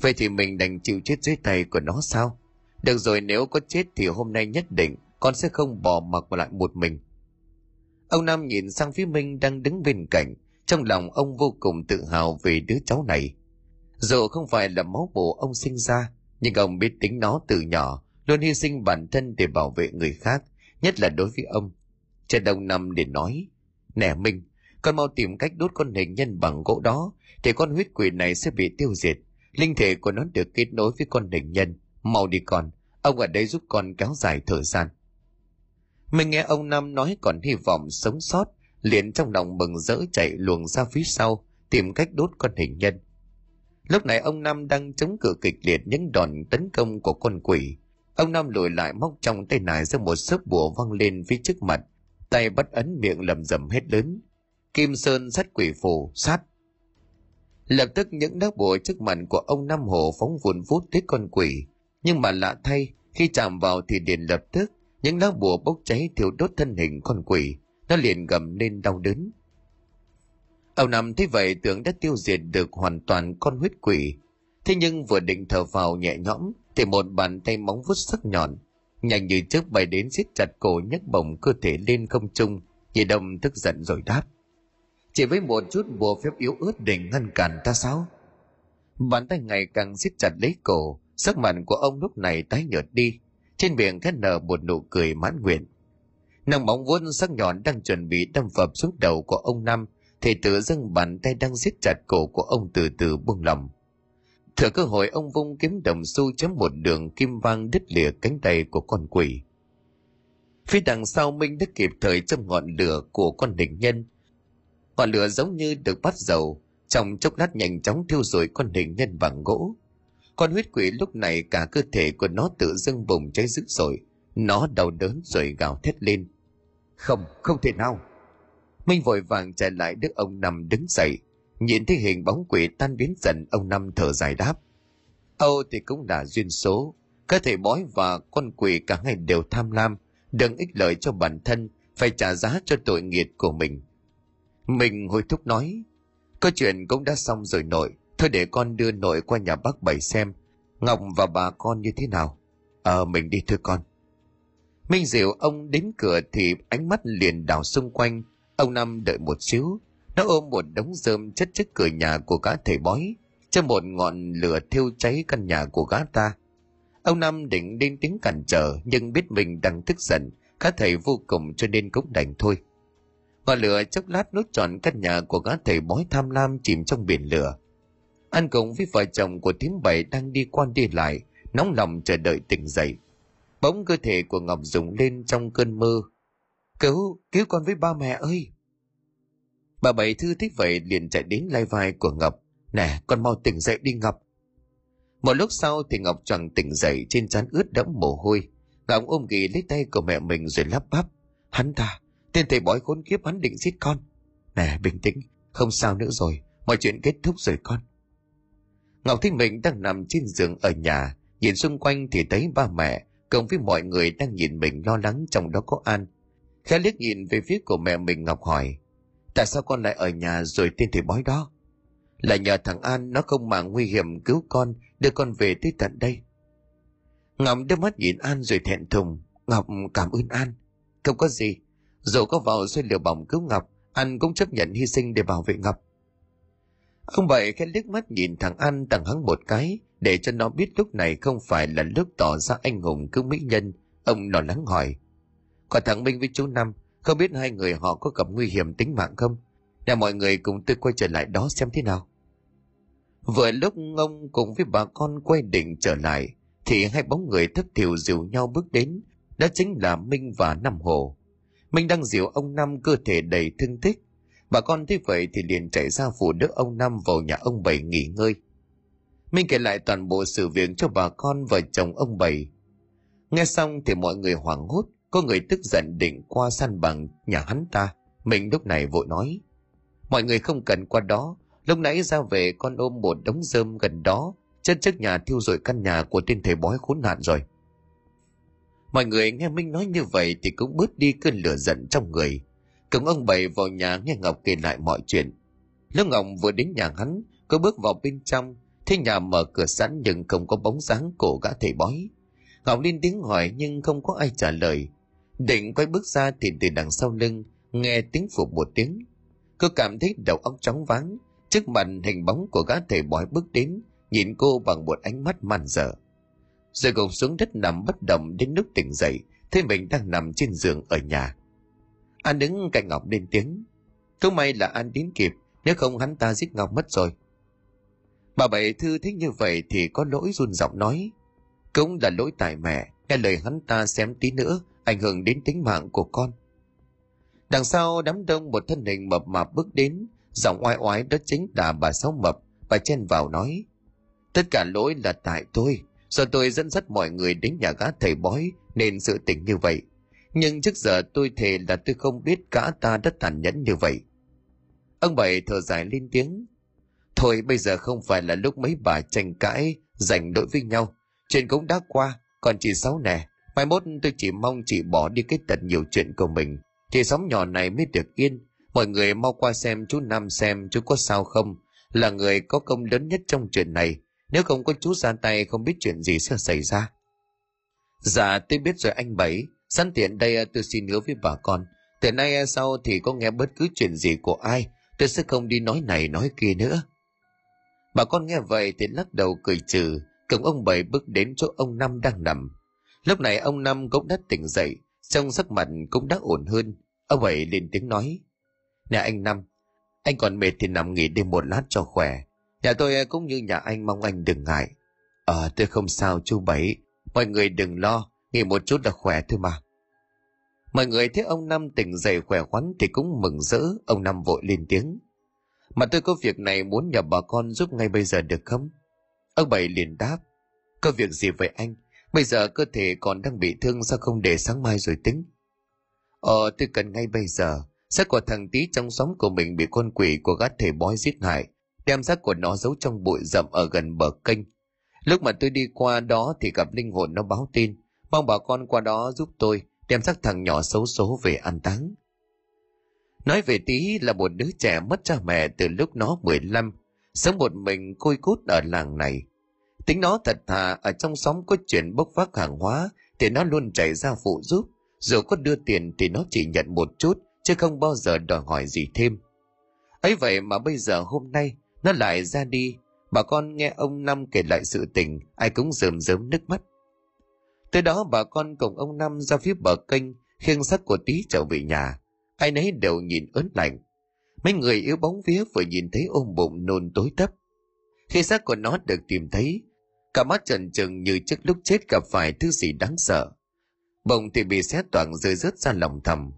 Vậy thì mình đành chịu chết dưới tay của nó sao? Được rồi nếu có chết thì hôm nay nhất định con sẽ không bỏ mặc lại một mình. Ông Nam nhìn sang phía Minh đang đứng bên cạnh, trong lòng ông vô cùng tự hào về đứa cháu này. Dù không phải là máu bổ ông sinh ra, nhưng ông biết tính nó từ nhỏ, luôn hy sinh bản thân để bảo vệ người khác, nhất là đối với ông. Trần Đông Năm để nói, Nè Minh, con mau tìm cách đốt con hình nhân bằng gỗ đó, thì con huyết quỷ này sẽ bị tiêu diệt. Linh thể của nó được kết nối với con hình nhân. Mau đi con, ông ở đây giúp con kéo dài thời gian. Mình nghe ông Năm nói còn hy vọng sống sót, liền trong lòng mừng rỡ chạy luồng ra phía sau, tìm cách đốt con hình nhân. Lúc này ông Năm đang chống cự kịch liệt những đòn tấn công của con quỷ. Ông Năm lùi lại móc trong tay nải ra một sớp bùa văng lên phía trước mặt, tay bắt ấn miệng lầm rầm hết lớn. Kim Sơn sắt quỷ phù, sát. Lập tức những đá bùa trước mặt của ông Năm Hồ phóng vùn vút tới con quỷ. Nhưng mà lạ thay, khi chạm vào thì liền lập tức, những lá bùa bốc cháy thiêu đốt thân hình con quỷ, nó liền gầm lên đau đớn. Ông Năm thấy vậy tưởng đã tiêu diệt được hoàn toàn con huyết quỷ. Thế nhưng vừa định thở vào nhẹ nhõm, thì một bàn tay móng vuốt sắc nhọn, nhanh như trước bay đến siết chặt cổ nhấc bổng cơ thể lên không trung, nhị đông tức giận rồi đáp. Chỉ với một chút bùa phép yếu ớt để ngăn cản ta sao? Bàn tay ngày càng siết chặt lấy cổ, sắc mặt của ông lúc này tái nhợt đi, trên miệng khét nở một nụ cười mãn nguyện. nâng bóng vuốt sắc nhọn đang chuẩn bị đâm phập xuống đầu của ông Năm, thì tự dưng bàn tay đang siết chặt cổ của ông từ từ buông lỏng. Thừa cơ hội ông vung kiếm đồng xu chấm một đường kim vang đứt lìa cánh tay của con quỷ. Phía đằng sau Minh đã kịp thời châm ngọn lửa của con địch nhân. Ngọn lửa giống như được bắt dầu, trong chốc lát nhanh chóng thiêu rụi con hình nhân bằng gỗ. Con huyết quỷ lúc này cả cơ thể của nó tự dưng bùng cháy dữ dội. Nó đau đớn rồi gào thét lên. Không, không thể nào. Minh vội vàng chạy lại đức ông nằm đứng dậy. Nhìn thấy hình bóng quỷ tan biến dần ông Năm thở dài đáp. Âu thì cũng là duyên số. Cơ thể bói và con quỷ cả ngày đều tham lam, đừng ích lợi cho bản thân, phải trả giá cho tội nghiệt của mình. Mình hồi thúc nói, có chuyện cũng đã xong rồi nội, thôi để con đưa nội qua nhà bác bảy xem, Ngọc và bà con như thế nào. Ờ, mình đi thưa con. Minh Diệu ông đến cửa thì ánh mắt liền đảo xung quanh, ông Năm đợi một xíu, nó ôm một đống rơm chất trước cửa nhà của gã thầy bói, cho một ngọn lửa thiêu cháy căn nhà của gã ta. Ông Năm định lên tiếng cản trở nhưng biết mình đang tức giận, gã thầy vô cùng cho nên cũng đành thôi. Ngọn lửa chốc lát nốt trọn căn nhà của gã thầy bói tham lam chìm trong biển lửa. Anh cùng với vợ chồng của thím bảy đang đi quan đi lại, nóng lòng chờ đợi tỉnh dậy. Bỗng cơ thể của Ngọc rụng lên trong cơn mơ. Cứu, cứu con với ba mẹ ơi! Bà Bảy Thư thích vậy liền chạy đến lai vai của Ngọc. Nè, con mau tỉnh dậy đi Ngọc. Một lúc sau thì Ngọc chẳng tỉnh dậy trên trán ướt đẫm mồ hôi. Ngọc ôm ghì lấy tay của mẹ mình rồi lắp bắp. Hắn ta, tên thầy bói khốn kiếp hắn định giết con. Nè, bình tĩnh, không sao nữa rồi, mọi chuyện kết thúc rồi con. Ngọc thấy mình đang nằm trên giường ở nhà, nhìn xung quanh thì thấy ba mẹ, cùng với mọi người đang nhìn mình lo lắng trong đó có An. Khẽ liếc nhìn về phía của mẹ mình Ngọc hỏi, Tại sao con lại ở nhà rồi tên thầy bói đó? Là nhờ thằng An nó không màng nguy hiểm cứu con, đưa con về tới tận đây. Ngọc đưa mắt nhìn An rồi thẹn thùng. Ngọc cảm ơn An. Không có gì. Dù có vào xuyên liều bỏng cứu Ngọc, anh cũng chấp nhận hy sinh để bảo vệ Ngọc. Ông vậy khẽ liếc mắt nhìn thằng An thằng hắn một cái, để cho nó biết lúc này không phải là lúc tỏ ra anh hùng cứu mỹ nhân. Ông lo lắng hỏi. Còn thằng Minh với chú Năm, không biết hai người họ có gặp nguy hiểm tính mạng không? Nhà mọi người cùng tôi quay trở lại đó xem thế nào. Vừa lúc ông cùng với bà con quay định trở lại, thì hai bóng người thất thiểu dìu nhau bước đến, đó chính là Minh và Năm Hồ. Minh đang dìu ông Năm cơ thể đầy thương tích. Bà con thấy vậy thì liền chạy ra phủ đỡ ông Năm vào nhà ông Bảy nghỉ ngơi. Minh kể lại toàn bộ sự việc cho bà con và chồng ông Bảy. Nghe xong thì mọi người hoảng hốt, có người tức giận định qua săn bằng nhà hắn ta. Mình lúc này vội nói. Mọi người không cần qua đó, lúc nãy ra về con ôm một đống rơm gần đó, chân trước nhà thiêu rụi căn nhà của tên thầy bói khốn nạn rồi. Mọi người nghe Minh nói như vậy thì cũng bớt đi cơn lửa giận trong người. Cùng ông Bảy vào nhà nghe Ngọc kể lại mọi chuyện. Lúc Ngọc vừa đến nhà hắn, cứ bước vào bên trong, thấy nhà mở cửa sẵn nhưng không có bóng dáng cổ gã thầy bói. Ngọc lên tiếng hỏi nhưng không có ai trả lời. Định quay bước ra thì từ đằng sau lưng, nghe tiếng phụ một tiếng. Cô cảm thấy đầu óc chóng váng, trước mặt hình bóng của gã thầy bói bước đến, nhìn cô bằng một ánh mắt man dở rồi gục xuống đất nằm bất động đến lúc tỉnh dậy, thấy mình đang nằm trên giường ở nhà. An đứng cạnh ngọc lên tiếng. Không may là an đến kịp, nếu không hắn ta giết ngọc mất rồi. Bà bảy thư thích như vậy thì có lỗi run giọng nói. Cũng là lỗi tại mẹ, nghe lời hắn ta xém tí nữa, ảnh hưởng đến tính mạng của con. Đằng sau đám đông một thân hình mập mạp bước đến, giọng oai oái đó chính là bà sáu mập. Bà chen vào nói, tất cả lỗi là tại tôi. Do tôi dẫn dắt mọi người đến nhà gã thầy bói nên sự tình như vậy. Nhưng trước giờ tôi thề là tôi không biết gã ta đã tàn nhẫn như vậy. Ông Bảy thở dài lên tiếng. Thôi bây giờ không phải là lúc mấy bà tranh cãi, giành đối với nhau. Chuyện cũng đã qua, còn chị Sáu nè. Mai mốt tôi chỉ mong chị bỏ đi cái tật nhiều chuyện của mình. Thì sóng nhỏ này mới được yên. Mọi người mau qua xem chú Nam xem chú có sao không. Là người có công lớn nhất trong chuyện này nếu không có chú ra tay không biết chuyện gì sẽ xảy ra. Dạ tôi biết rồi anh Bảy. Sẵn tiện đây à, tôi xin hứa với bà con. Từ nay à, sau thì có nghe bất cứ chuyện gì của ai tôi sẽ không đi nói này nói kia nữa. Bà con nghe vậy thì lắc đầu cười trừ cùng ông Bảy bước đến chỗ ông Năm đang nằm. Lúc này ông Năm cũng đã tỉnh dậy trong sắc mặt cũng đã ổn hơn. Ông Bảy lên tiếng nói Nè anh Năm, anh còn mệt thì nằm nghỉ đêm một lát cho khỏe. Nhà tôi à, cũng như nhà anh mong anh đừng ngại. Ờ, tôi không sao chú Bảy. Mọi người đừng lo, nghỉ một chút là khỏe thôi mà. Mọi người thấy ông Năm tỉnh dậy khỏe khoắn thì cũng mừng rỡ, ông Năm vội lên tiếng. Mà tôi có việc này muốn nhờ bà con giúp ngay bây giờ được không? Ông Bảy liền đáp. Có việc gì vậy anh? Bây giờ cơ thể còn đang bị thương sao không để sáng mai rồi tính? Ờ, tôi cần ngay bây giờ. Xác của thằng tí trong xóm của mình bị con quỷ của gắt thể bói giết hại đem xác của nó giấu trong bụi rậm ở gần bờ kênh. Lúc mà tôi đi qua đó thì gặp linh hồn nó báo tin, mong bà con qua đó giúp tôi đem xác thằng nhỏ xấu số về an táng. Nói về tí là một đứa trẻ mất cha mẹ từ lúc nó 15, sống một mình côi cút ở làng này. Tính nó thật thà ở trong xóm có chuyện bốc vác hàng hóa thì nó luôn chạy ra phụ giúp, dù có đưa tiền thì nó chỉ nhận một chút chứ không bao giờ đòi hỏi gì thêm. ấy vậy mà bây giờ hôm nay nó lại ra đi, bà con nghe ông Năm kể lại sự tình, ai cũng rơm rớm nước mắt. Tới đó bà con cùng ông Năm ra phía bờ kênh, khiêng xác của tí trở về nhà. Ai nấy đều nhìn ớn lạnh. Mấy người yếu bóng vía vừa nhìn thấy ôm bụng nôn tối tấp. Khi xác của nó được tìm thấy, cả mắt trần trừng như trước lúc chết gặp phải thứ gì đáng sợ. Bồng thì bị xé toàn rơi rớt ra lòng thầm.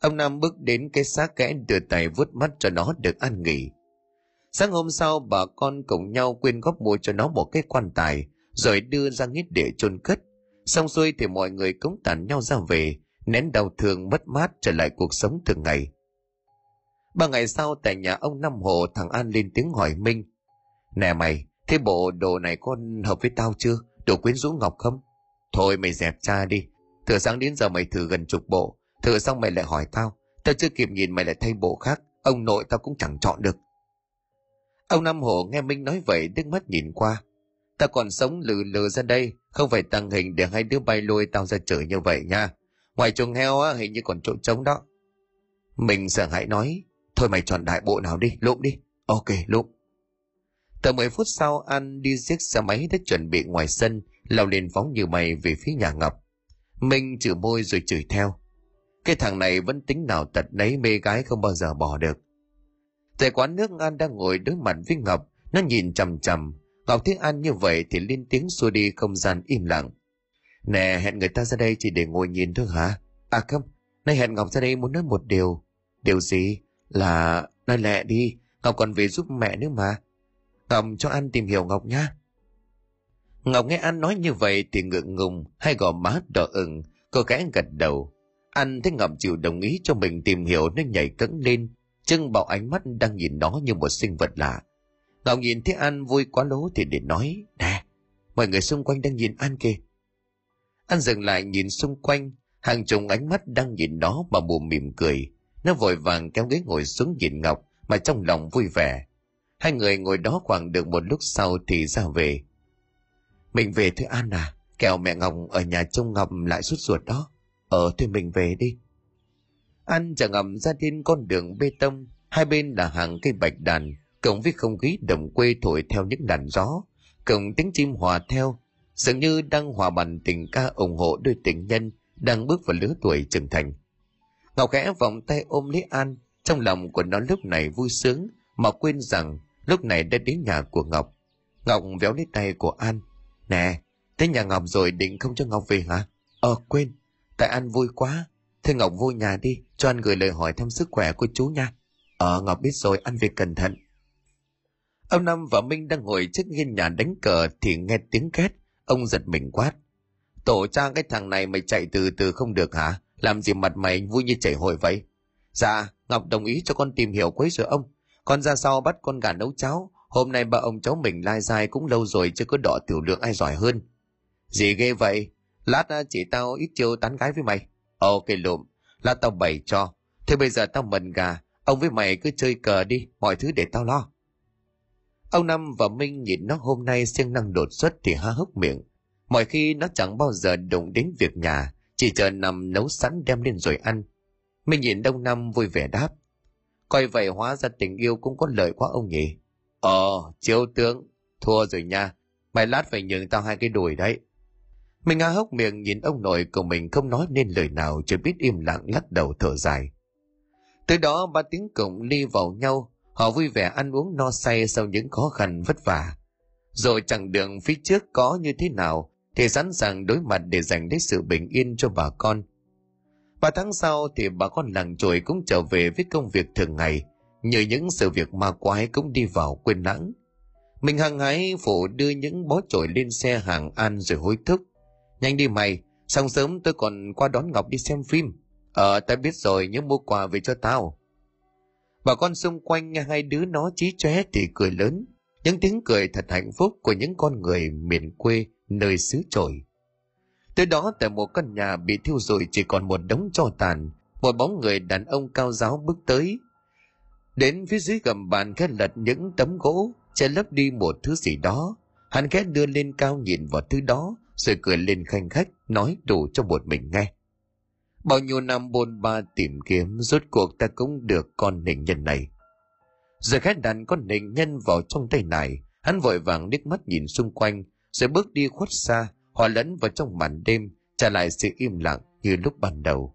Ông Nam bước đến cái xác kẽ đưa tay vuốt mắt cho nó được an nghỉ. Sáng hôm sau bà con cùng nhau quyên góp mua cho nó một cái quan tài rồi đưa ra nghĩa địa chôn cất. Xong xuôi thì mọi người cũng tản nhau ra về, nén đau thương mất mát trở lại cuộc sống thường ngày. Ba ngày sau tại nhà ông Năm Hồ thằng An lên tiếng hỏi Minh. Nè mày, thế bộ đồ này con hợp với tao chưa? Đồ quyến rũ ngọc không? Thôi mày dẹp cha đi. Từ sáng đến giờ mày thử gần chục bộ. Thử xong mày lại hỏi tao. Tao chưa kịp nhìn mày lại thay bộ khác. Ông nội tao cũng chẳng chọn được. Ông Năm Hổ nghe Minh nói vậy đứt mắt nhìn qua. Ta còn sống lừ lừ ra đây, không phải tăng hình để hai đứa bay lôi tao ra chửi như vậy nha. Ngoài chuồng heo á, hình như còn chỗ trống đó. Mình sợ hãi nói, thôi mày chọn đại bộ nào đi, lụm đi. Ok, lụm. tờ 10 phút sau An đi chiếc xe máy đã chuẩn bị ngoài sân, lao lên phóng như mày về phía nhà Ngọc. Minh chửi môi rồi chửi theo. Cái thằng này vẫn tính nào tật nấy mê gái không bao giờ bỏ được. Tại quán nước An đang ngồi đối mặt với Ngọc, nó nhìn chằm chằm. Ngọc thấy An như vậy thì lên tiếng xua đi không gian im lặng. Nè, hẹn người ta ra đây chỉ để ngồi nhìn thôi hả? À không, nay hẹn Ngọc ra đây muốn nói một điều. Điều gì? Là... Nói lẹ đi, Ngọc còn về giúp mẹ nữa mà. Ngọc cho An tìm hiểu Ngọc nhá. Ngọc nghe An nói như vậy thì ngượng ngùng, hay gò má đỏ ửng, cô gái gật đầu. An thấy Ngọc chịu đồng ý cho mình tìm hiểu nên nhảy cẫng lên, chân bảo ánh mắt đang nhìn nó như một sinh vật lạ. ngạo nhìn thấy An vui quá lố thì để nói, nè, mọi người xung quanh đang nhìn An kìa. An dừng lại nhìn xung quanh, hàng chục ánh mắt đang nhìn nó mà mồm mỉm cười. Nó vội vàng kéo ghế ngồi xuống nhìn Ngọc mà trong lòng vui vẻ. Hai người ngồi đó khoảng được một lúc sau thì ra về. Mình về thôi An à, kẻo mẹ Ngọc ở nhà trông Ngọc lại sút ruột đó. Ờ thôi mình về đi. An chẳng ngầm ra trên con đường bê tông, hai bên là hàng cây bạch đàn, cộng với không khí đồng quê thổi theo những đàn gió, cộng tiếng chim hòa theo, dường như đang hòa bàn tình ca ủng hộ đôi tình nhân đang bước vào lứa tuổi trưởng thành. Ngọc khẽ vòng tay ôm lấy An, trong lòng của nó lúc này vui sướng, mà quên rằng lúc này đã đến nhà của Ngọc. Ngọc véo lấy tay của An. Nè, tới nhà Ngọc rồi định không cho Ngọc về hả? Ờ, quên, tại An vui quá. Thế Ngọc vô nhà đi, cho anh gửi lời hỏi thăm sức khỏe của chú nha. Ờ, Ngọc biết rồi, ăn việc cẩn thận. Ông Năm và Minh đang ngồi trước hiên nhà đánh cờ thì nghe tiếng két, ông giật mình quát. Tổ trang cái thằng này mày chạy từ từ không được hả? Làm gì mặt mày vui như chảy hồi vậy? Dạ, Ngọc đồng ý cho con tìm hiểu quấy rồi ông. Con ra sau bắt con gà nấu cháo. Hôm nay ba ông cháu mình lai dai cũng lâu rồi chưa có đỏ tiểu lượng ai giỏi hơn. Gì ghê vậy? Lát à, chỉ tao ít chiêu tán gái với mày. Ok lụm, là tao bày cho. Thế bây giờ tao mần gà, ông với mày cứ chơi cờ đi, mọi thứ để tao lo. Ông Năm và Minh nhìn nó hôm nay siêng năng đột xuất thì há hốc miệng. Mọi khi nó chẳng bao giờ đụng đến việc nhà, chỉ chờ nằm nấu sẵn đem lên rồi ăn. Minh nhìn Đông Năm vui vẻ đáp. Coi vậy hóa ra tình yêu cũng có lợi quá ông nhỉ. Ờ, chiếu tướng, thua rồi nha. Mày lát phải nhường tao hai cái đùi đấy. Mình ngã hốc miệng nhìn ông nội của mình không nói nên lời nào chỉ biết im lặng lắc đầu thở dài. Từ đó ba tiếng cổng ly vào nhau, họ vui vẻ ăn uống no say sau những khó khăn vất vả. Rồi chặng đường phía trước có như thế nào thì sẵn sàng đối mặt để giành lấy sự bình yên cho bà con. Ba tháng sau thì bà con làng chuỗi cũng trở về với công việc thường ngày, như những sự việc ma quái cũng đi vào quên lãng. Mình hăng hái phụ đưa những bó chổi lên xe hàng an rồi hối thúc. Nhanh đi mày, sáng sớm tôi còn qua đón Ngọc đi xem phim. Ờ, ta biết rồi, nhớ mua quà về cho tao. Bà con xung quanh nghe hai đứa nó chí chóe thì cười lớn. Những tiếng cười thật hạnh phúc của những con người miền quê nơi xứ trội. Tới đó tại một căn nhà bị thiêu rụi chỉ còn một đống tro tàn, một bóng người đàn ông cao giáo bước tới. Đến phía dưới gầm bàn khét lật những tấm gỗ, che lấp đi một thứ gì đó. Hắn khét đưa lên cao nhìn vào thứ đó, rồi cười lên khanh khách, nói đủ cho một mình nghe. Bao nhiêu năm bôn ba tìm kiếm, rốt cuộc ta cũng được con nịnh nhân này. Rồi khách đàn con nịnh nhân vào trong tay này, hắn vội vàng liếc mắt nhìn xung quanh, rồi bước đi khuất xa, hòa lẫn vào trong màn đêm, trả lại sự im lặng như lúc ban đầu.